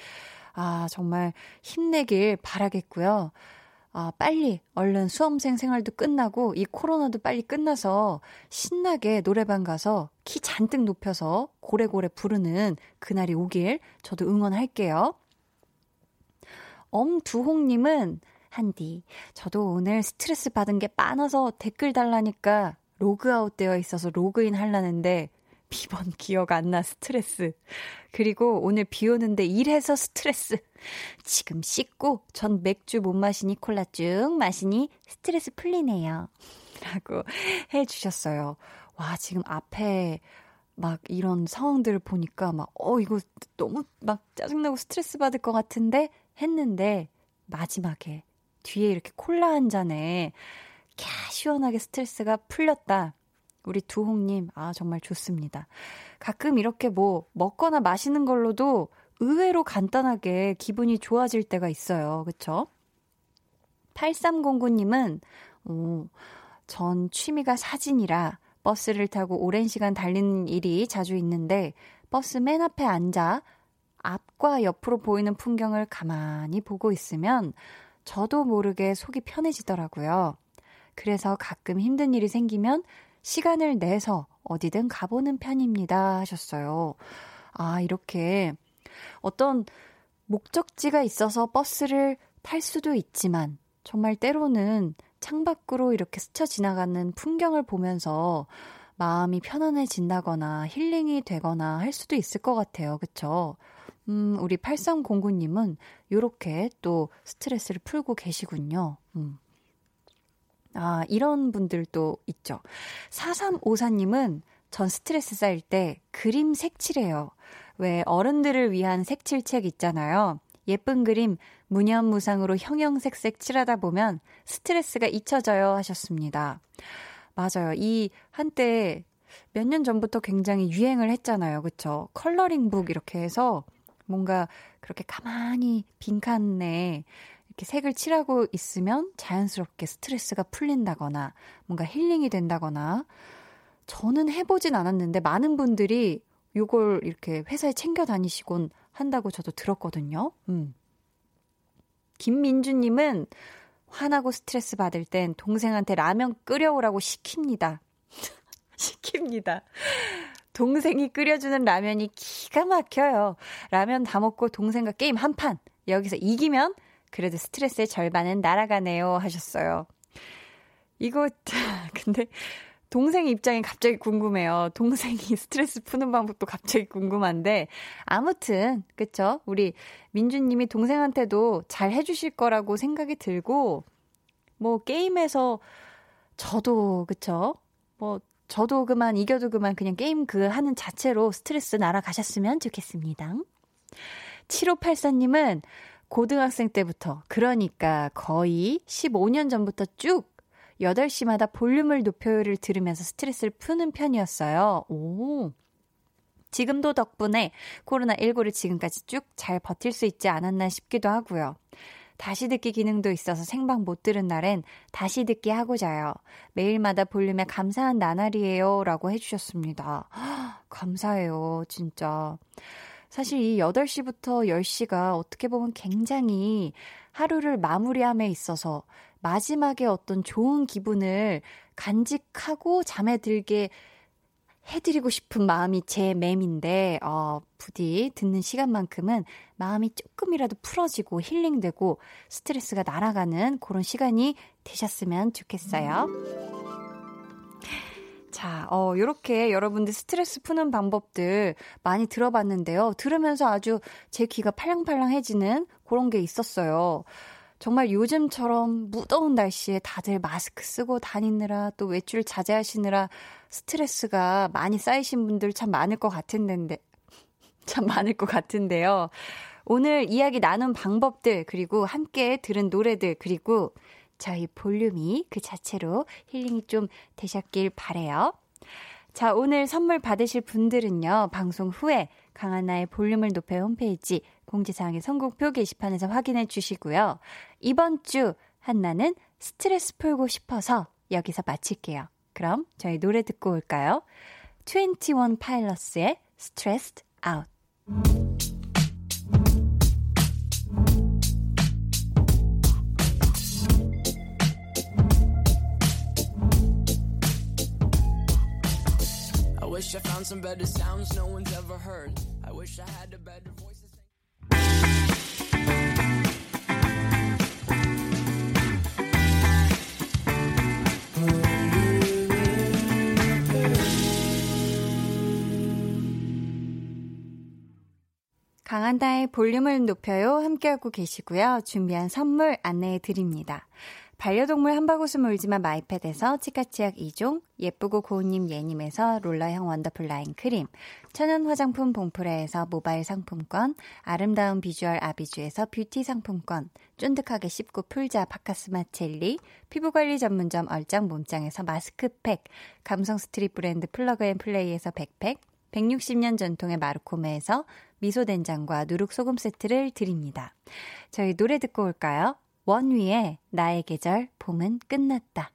아, 정말 힘내길 바라겠고요. 아, 빨리 얼른 수험생 생활도 끝나고 이 코로나도 빨리 끝나서 신나게 노래방 가서 키 잔뜩 높여서 고래고래 부르는 그날이 오길 저도 응원할게요. 엄두홍님은 한디, 저도 오늘 스트레스 받은 게 많아서 댓글 달라니까 로그아웃 되어 있어서 로그인 하려는데 비번 [laughs] 기억 안 나 스트레스. 그리고 오늘 비 오는데 일해서 스트레스. 지금 씻고 전 맥주 못 마시니 콜라 쭉 마시니 스트레스 풀리네요. 라고 해 주셨어요. 와, 지금 앞에 막 이런 상황들을 보니까 막, 어, 이거 너무 막 짜증나고 스트레스 받을 것 같은데 했는데 마지막에 뒤에 이렇게 콜라 한 잔에 캬, 시원하게 스트레스가 풀렸다. 우리 두홍님, 아, 정말 좋습니다. 가끔 이렇게 뭐 먹거나 마시는 걸로도 의외로 간단하게 기분이 좋아질 때가 있어요. 그쵸? 8309님은, 오, 전 취미가 사진이라 버스를 타고 오랜 시간 달리는 일이 자주 있는데 버스 맨 앞에 앉아 앞과 옆으로 보이는 풍경을 가만히 보고 있으면 저도 모르게 속이 편해지더라고요. 그래서 가끔 힘든 일이 생기면 시간을 내서 어디든 가보는 편입니다. 하셨어요. 아, 이렇게 어떤 목적지가 있어서 버스를 탈 수도 있지만 정말 때로는 창밖으로 이렇게 스쳐 지나가는 풍경을 보면서 마음이 편안해진다거나 힐링이 되거나 할 수도 있을 것 같아요. 그쵸? 음, 우리 8309님은 이렇게 또 스트레스를 풀고 계시군요. 음. 아, 이런 분들도 있죠. 4354님은 전 스트레스 쌓일 때 그림 색칠해요. 왜 어른들을 위한 색칠책 있잖아요. 예쁜 그림 무념무상으로 형형색색 칠하다 보면 스트레스가 잊혀져요 하셨습니다. 맞아요. 이 한때 몇 년 전부터 굉장히 유행을 했잖아요. 그쵸? 컬러링북 이렇게 해서 뭔가 그렇게 가만히 빈칸에 이렇게 색을 칠하고 있으면 자연스럽게 스트레스가 풀린다거나 뭔가 힐링이 된다거나 저는 해보진 않았는데 많은 분들이 요걸 이렇게 회사에 챙겨 다니시곤 한다고 저도 들었거든요. 음. 김민주님은 화나고 스트레스 받을 땐 동생한테 라면 끓여오라고 시킵니다. [laughs] 시킵니다. 동생이 끓여주는 라면이 기가 막혀요. 라면 다 먹고 동생과 게임 한 판. 여기서 이기면 그래도 스트레스의 절반은 날아가네요. 하셨어요. 이거, [laughs] 근데 동생 입장이 갑자기 궁금해요. 동생이 [laughs] 스트레스 푸는 방법도 갑자기 궁금한데 아무튼 그쵸? 우리 민주님이 동생한테도 잘 해주실 거라고 생각이 들고 뭐 게임에서 저도 그쵸? 뭐 저도 그만 이겨도 그만 그냥 게임 그 하는 자체로 스트레스 날아가셨으면 좋겠습니다. 7584님은 고등학생 때부터 그러니까 거의 15년 전부터 쭉 8시마다 볼륨을 높여요를 들으면서 스트레스를 푸는 편이었어요. 오. 지금도 덕분에 코로나19를 지금까지 쭉 잘 버틸 수 있지 않았나 싶기도 하고요. 다시 듣기 기능도 있어서 생방 못 들은 날엔 다시 듣기 하고 자요. 매일마다 볼륨에 감사한 나날이에요. 라고 해주셨습니다. [gasps] 감사해요. 진짜. 사실 이 8시부터 10시가 어떻게 보면 굉장히 하루를 마무리함에 있어서 마지막에 어떤 좋은 기분을 간직하고 잠에 들게 해드리고 싶은 마음이 제 맴인데, 어, 부디 듣는 시간만큼은 마음이 조금이라도 풀어지고 힐링되고 스트레스가 날아가는 그런 시간이 되셨으면 좋겠어요. 자, 어, 요렇게 여러분들 스트레스 푸는 방법들 많이 들어봤는데요. 들으면서 아주 제 귀가 팔랑팔랑해지는 그런 게 있었어요. 정말 요즘처럼 무더운 날씨에 다들 마스크 쓰고 다니느라 또 외출 자제하시느라 스트레스가 많이 쌓이신 분들 참 많을 것 같은데, [laughs] 참 많을 것 같은데요. 오늘 이야기 나눈 방법들, 그리고 함께 들은 노래들, 그리고 저희 볼륨이 그 자체로 힐링이 좀 되셨길 바래요. 자, 오늘 선물 받으실 분들은요, 방송 후에 강한나의 볼륨을 높여 홈페이지 공지사항의 선곡표 게시판에서 확인해 주시고요. 이번 주 한나는 스트레스 풀고 싶어서 여기서 마칠게요. 그럼 저희 노래 듣고 올까요? 21 파일럿스의 Stressed Out. wish I found some better sounds no one's ever heard. I wish I had a better voice. 강한다의 볼륨을 높여요 함께하고 계시고요. 준비한 선물 안내해 드립니다. 반려동물 한바구음 울지만 마이패드에서 치카치약 2종, 예쁘고 고운님 예님에서 롤러형 원더풀 라인 크림, 천연 화장품 봉프레에서 모바일 상품권, 아름다운 비주얼 아비주에서 뷰티 상품권, 쫀득하게 씹고 풀자 바카스마 젤리, 피부관리 전문점 얼짱 몸짱에서 마스크팩, 감성 street 브랜드 플러그앤플레이에서 백팩, 160년 전통의 마르코메에서 미소된장과 누룩소금 세트를 드립니다. 저희 노래 듣고 올까요? 원위의 나의 계절 봄은 끝났다.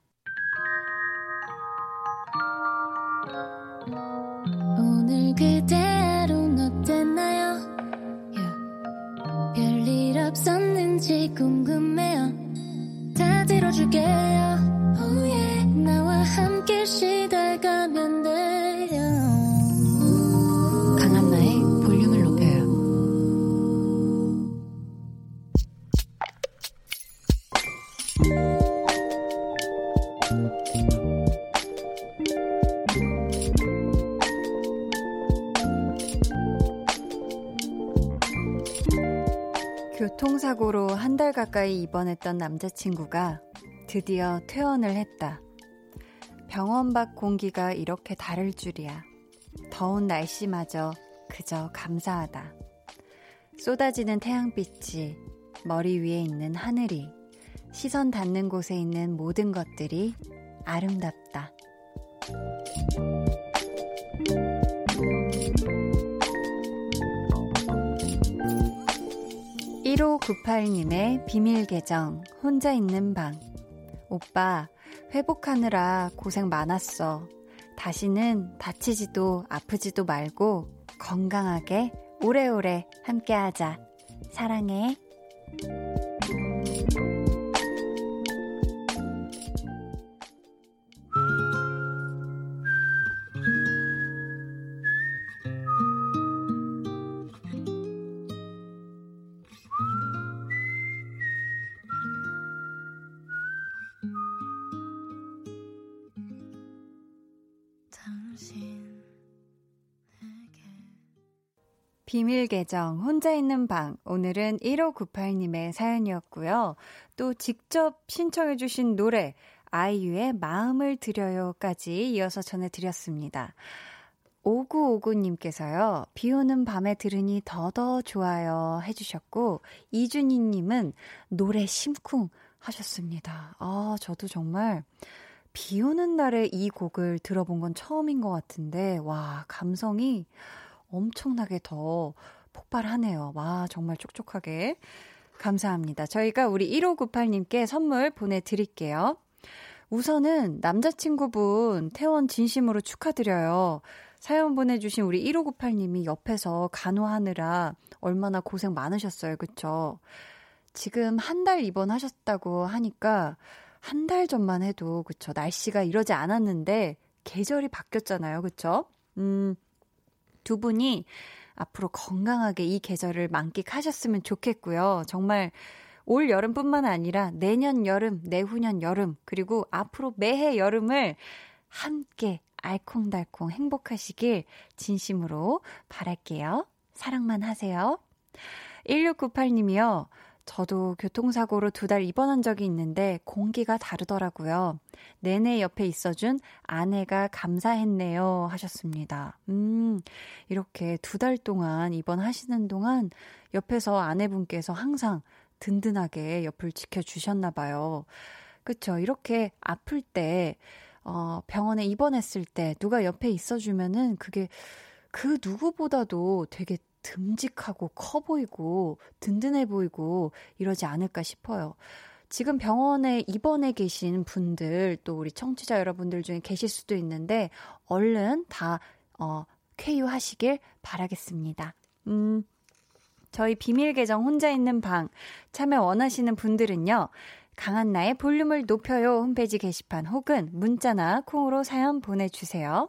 오늘 그대로는 어땠나요? 별일 없었는지 궁금해요. 다 들어줄게요. 달 가까이 입원했던 남자친구가 드디어 퇴원을 했다. 병원 밖 공기가 이렇게 다를 줄이야. 더운 날씨마저 그저 감사하다. 쏟아지는 태양빛이 머리 위에 있는 하늘이 시선 닿는 곳에 있는 모든 것들이 아름답다. 1598님의 비밀 계정, 혼자 있는 방. 오빠, 회복하느라 고생 많았어. 다시는 다치지도 아프지도 말고 건강하게 오래오래 함께 하자. 사랑해. 비밀 계정, 혼자 있는 방. 오늘은 1598님의 사연이었고요. 또 직접 신청해주신 노래, 아이유의 마음을 드려요까지 이어서 전해드렸습니다. 5959님께서요, 비 오는 밤에 들으니 더더 좋아요 해주셨고, 이준희님은 노래 심쿵 하셨습니다. 아, 저도 정말 비 오는 날에 이 곡을 들어본 건 처음인 것 같은데, 와, 감성이 엄청나게 더 폭발하네요. 와, 정말 촉촉하게. 감사합니다. 저희가 우리 1598님께 선물 보내드릴게요. 우선은 남자친구분 퇴원 진심으로 축하드려요. 사연 보내주신 우리 1598님이 옆에서 간호하느라 얼마나 고생 많으셨어요. 그쵸? 지금 한 달 입원하셨다고 하니까 한 달 전만 해도 그쵸? 날씨가 이러지 않았는데 계절이 바뀌었잖아요. 그쵸? 음, 두 분이 앞으로 건강하게 이 계절을 만끽하셨으면 좋겠고요. 정말 올 여름뿐만 아니라 내년 여름, 내후년 여름, 그리고 앞으로 매해 여름을 함께 알콩달콩 행복하시길 진심으로 바랄게요. 사랑만 하세요. 1698님이요. 저도 교통사고로 두 달 입원한 적이 있는데 공기가 다르더라고요. 내내 옆에 있어준 아내가 감사했네요. 하셨습니다. 음, 이렇게 두 달 동안 입원하시는 동안 옆에서 아내분께서 항상 든든하게 옆을 지켜주셨나 봐요. 그쵸. 이렇게 아플 때, 어, 병원에 입원했을 때 누가 옆에 있어주면은 그게 그 누구보다도 되게 듬직하고 커 보이고 든든해 보이고 이러지 않을까 싶어요. 지금 병원에 입원해 계신 분들 또 우리 청취자 여러분들 중에 계실 수도 있는데 얼른 다 어, 쾌유하시길 바라겠습니다. 음. 저희 비밀 계정 혼자 있는 방 참여 원하시는 분들은요. 강한 나의 볼륨을 높여요 홈페이지 게시판 혹은 문자나 콩으로 사연 보내주세요.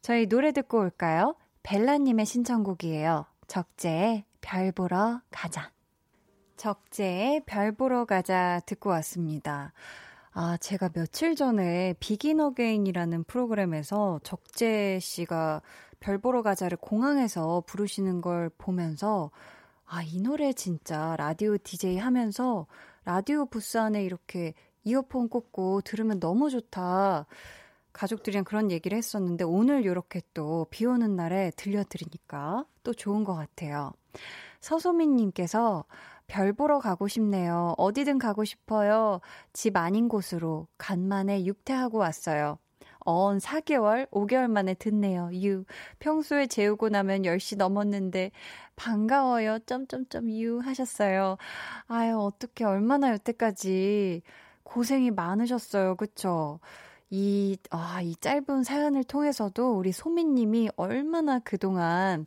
저희 노래 듣고 올까요? 벨라님의 신청곡이에요. 적재의 별 보러 가자. 적재의 별 보러 가자 듣고 왔습니다. 아, 제가 며칠 전에 비긴 어게인이라는 프로그램에서 적재 씨가 별 보러 가자를 공항에서 부르시는 걸 보면서 아, 이 노래 진짜 라디오 DJ 하면서 라디오 부스 안에 이렇게 이어폰 꽂고 들으면 너무 좋다. 가족들이랑 그런 얘기를 했었는데 오늘 이렇게 또 비 오는 날에 들려드리니까 또 좋은 것 같아요. 서소민님께서 별 보러 가고 싶네요. 어디든 가고 싶어요. 집 아닌 곳으로 간만에 육퇴하고 왔어요. 언 4개월, 5개월 만에 듣네요. 유. 평소에 재우고 나면 10시 넘었는데 반가워요. 점점점 유 하셨어요. 아유, 어떻게 얼마나 여태까지 고생이 많으셨어요. 그쵸? 이, 아, 이 짧은 사연을 통해서도 우리 소민님이 얼마나 그동안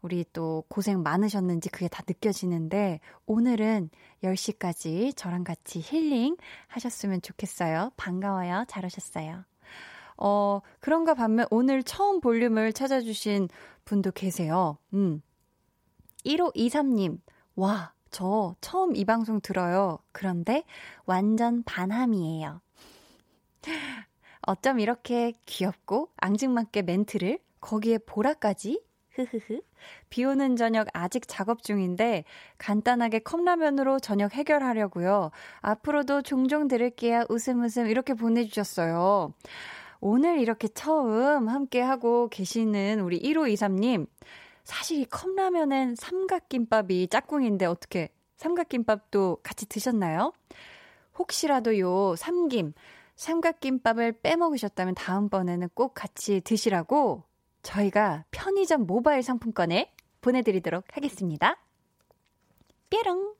우리 또 고생 많으셨는지 그게 다 느껴지는데 오늘은 10시까지 저랑 같이 힐링 하셨으면 좋겠어요. 반가워요. 잘하셨어요. 어, 그런가 반면 오늘 처음 볼륨을 찾아주신 분도 계세요. 음. 1523님, 와, 저 처음 이 방송 들어요. 그런데 완전 반함이에요. 어쩜 이렇게 귀엽고 앙증맞게 멘트를 거기에 보라까지? 흐흐흐. 비 오는 저녁 아직 작업 중인데 간단하게 컵라면으로 저녁 해결하려고요. 앞으로도 종종 들을게요. 웃음 웃음 이렇게 보내주셨어요. 오늘 이렇게 처음 함께하고 계시는 우리 1523님. 사실 이 컵라면엔 삼각김밥이 짝꿍인데 어떻게 삼각김밥도 같이 드셨나요? 혹시라도 요 삼김, 삼각김밥을 빼먹으셨다면 다음번에는 꼭 같이 드시라고 저희가 편의점 모바일 상품권을 보내드리도록 하겠습니다. 뾰롱!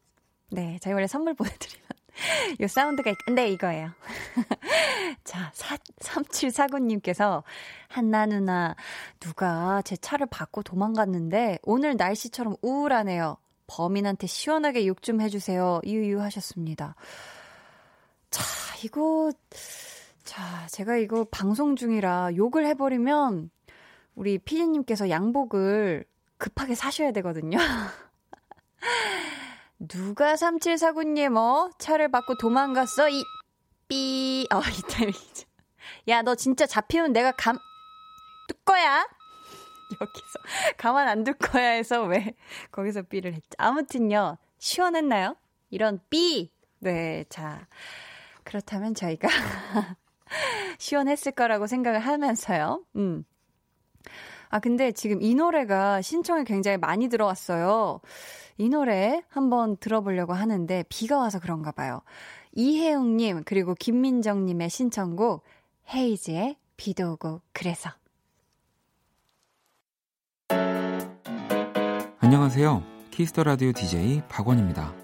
네, 저희 원래 선물 보내드리면 [laughs] 요 사운드가, 있... 네, 이거예요. [laughs] 자, 3749님께서, 한나 누나, 누가 제 차를 받고 도망갔는데, 오늘 날씨처럼 우울하네요. 범인한테 시원하게 욕 좀 해주세요. 유유 하셨습니다. 자, 이거, 자, 제가 이거 방송 중이라 욕을 해버리면, 우리 피디님께서 양복을 급하게 사셔야 되거든요. [laughs] 누가 3749님, 어? 차를 받고 도망갔어? 이, 삐, 어, [laughs] 이때, 야, 너 진짜 잡히면 내가 감, 뚝 거야? [laughs] 여기서, 가만 안 둘 거야 해서 왜 거기서 삐를 했죠. 아무튼요, 시원했나요? 이런 삐! 네, 자. 그렇다면 저희가 [laughs] 시원했을 거라고 생각을 하면서요. 음. 아, 근데 지금 이 노래가 신청이 굉장히 많이 들어왔어요. 이 노래 한번 들어보려고 하는데 비가 와서 그런가 봐요. 이혜웅님, 그리고 김민정님의 신청곡, 헤이즈의 비도 오고 그래서. 안녕하세요. 키스 더 라디오 DJ 박원입니다.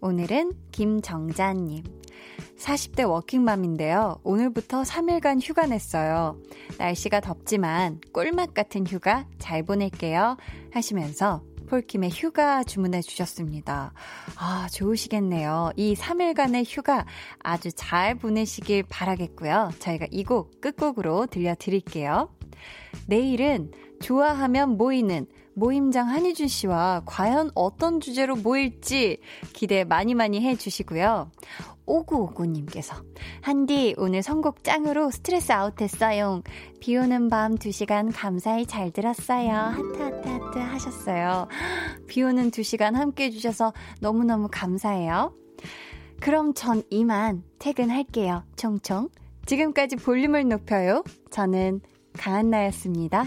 오늘은 김정자님. 40대 워킹맘인데요. 오늘부터 3일간 휴가 냈어요. 날씨가 덥지만 꿀맛 같은 휴가 잘 보낼게요. 하시면서 폴킴의 휴가 주문해 주셨습니다. 아, 좋으시겠네요. 이 3일간의 휴가 아주 잘 보내시길 바라겠고요. 저희가 이 곡 끝곡으로 들려드릴게요. 내일은 좋아하면 모이는 모임장 한희준 씨와 과연 어떤 주제로 모일지 기대 많이 많이 해 주시고요. 5959님께서 한디 오늘 선곡 짱으로 스트레스 아웃했어요. 비 오는 밤 2시간 감사히 잘 들었어요. 하트 하트 하트 하셨어요. 비 오는 2시간 함께 해주셔서 너무너무 감사해요. 그럼 전 이만 퇴근할게요. 총총. 지금까지 볼륨을 높여요. 저는 강한나였습니다.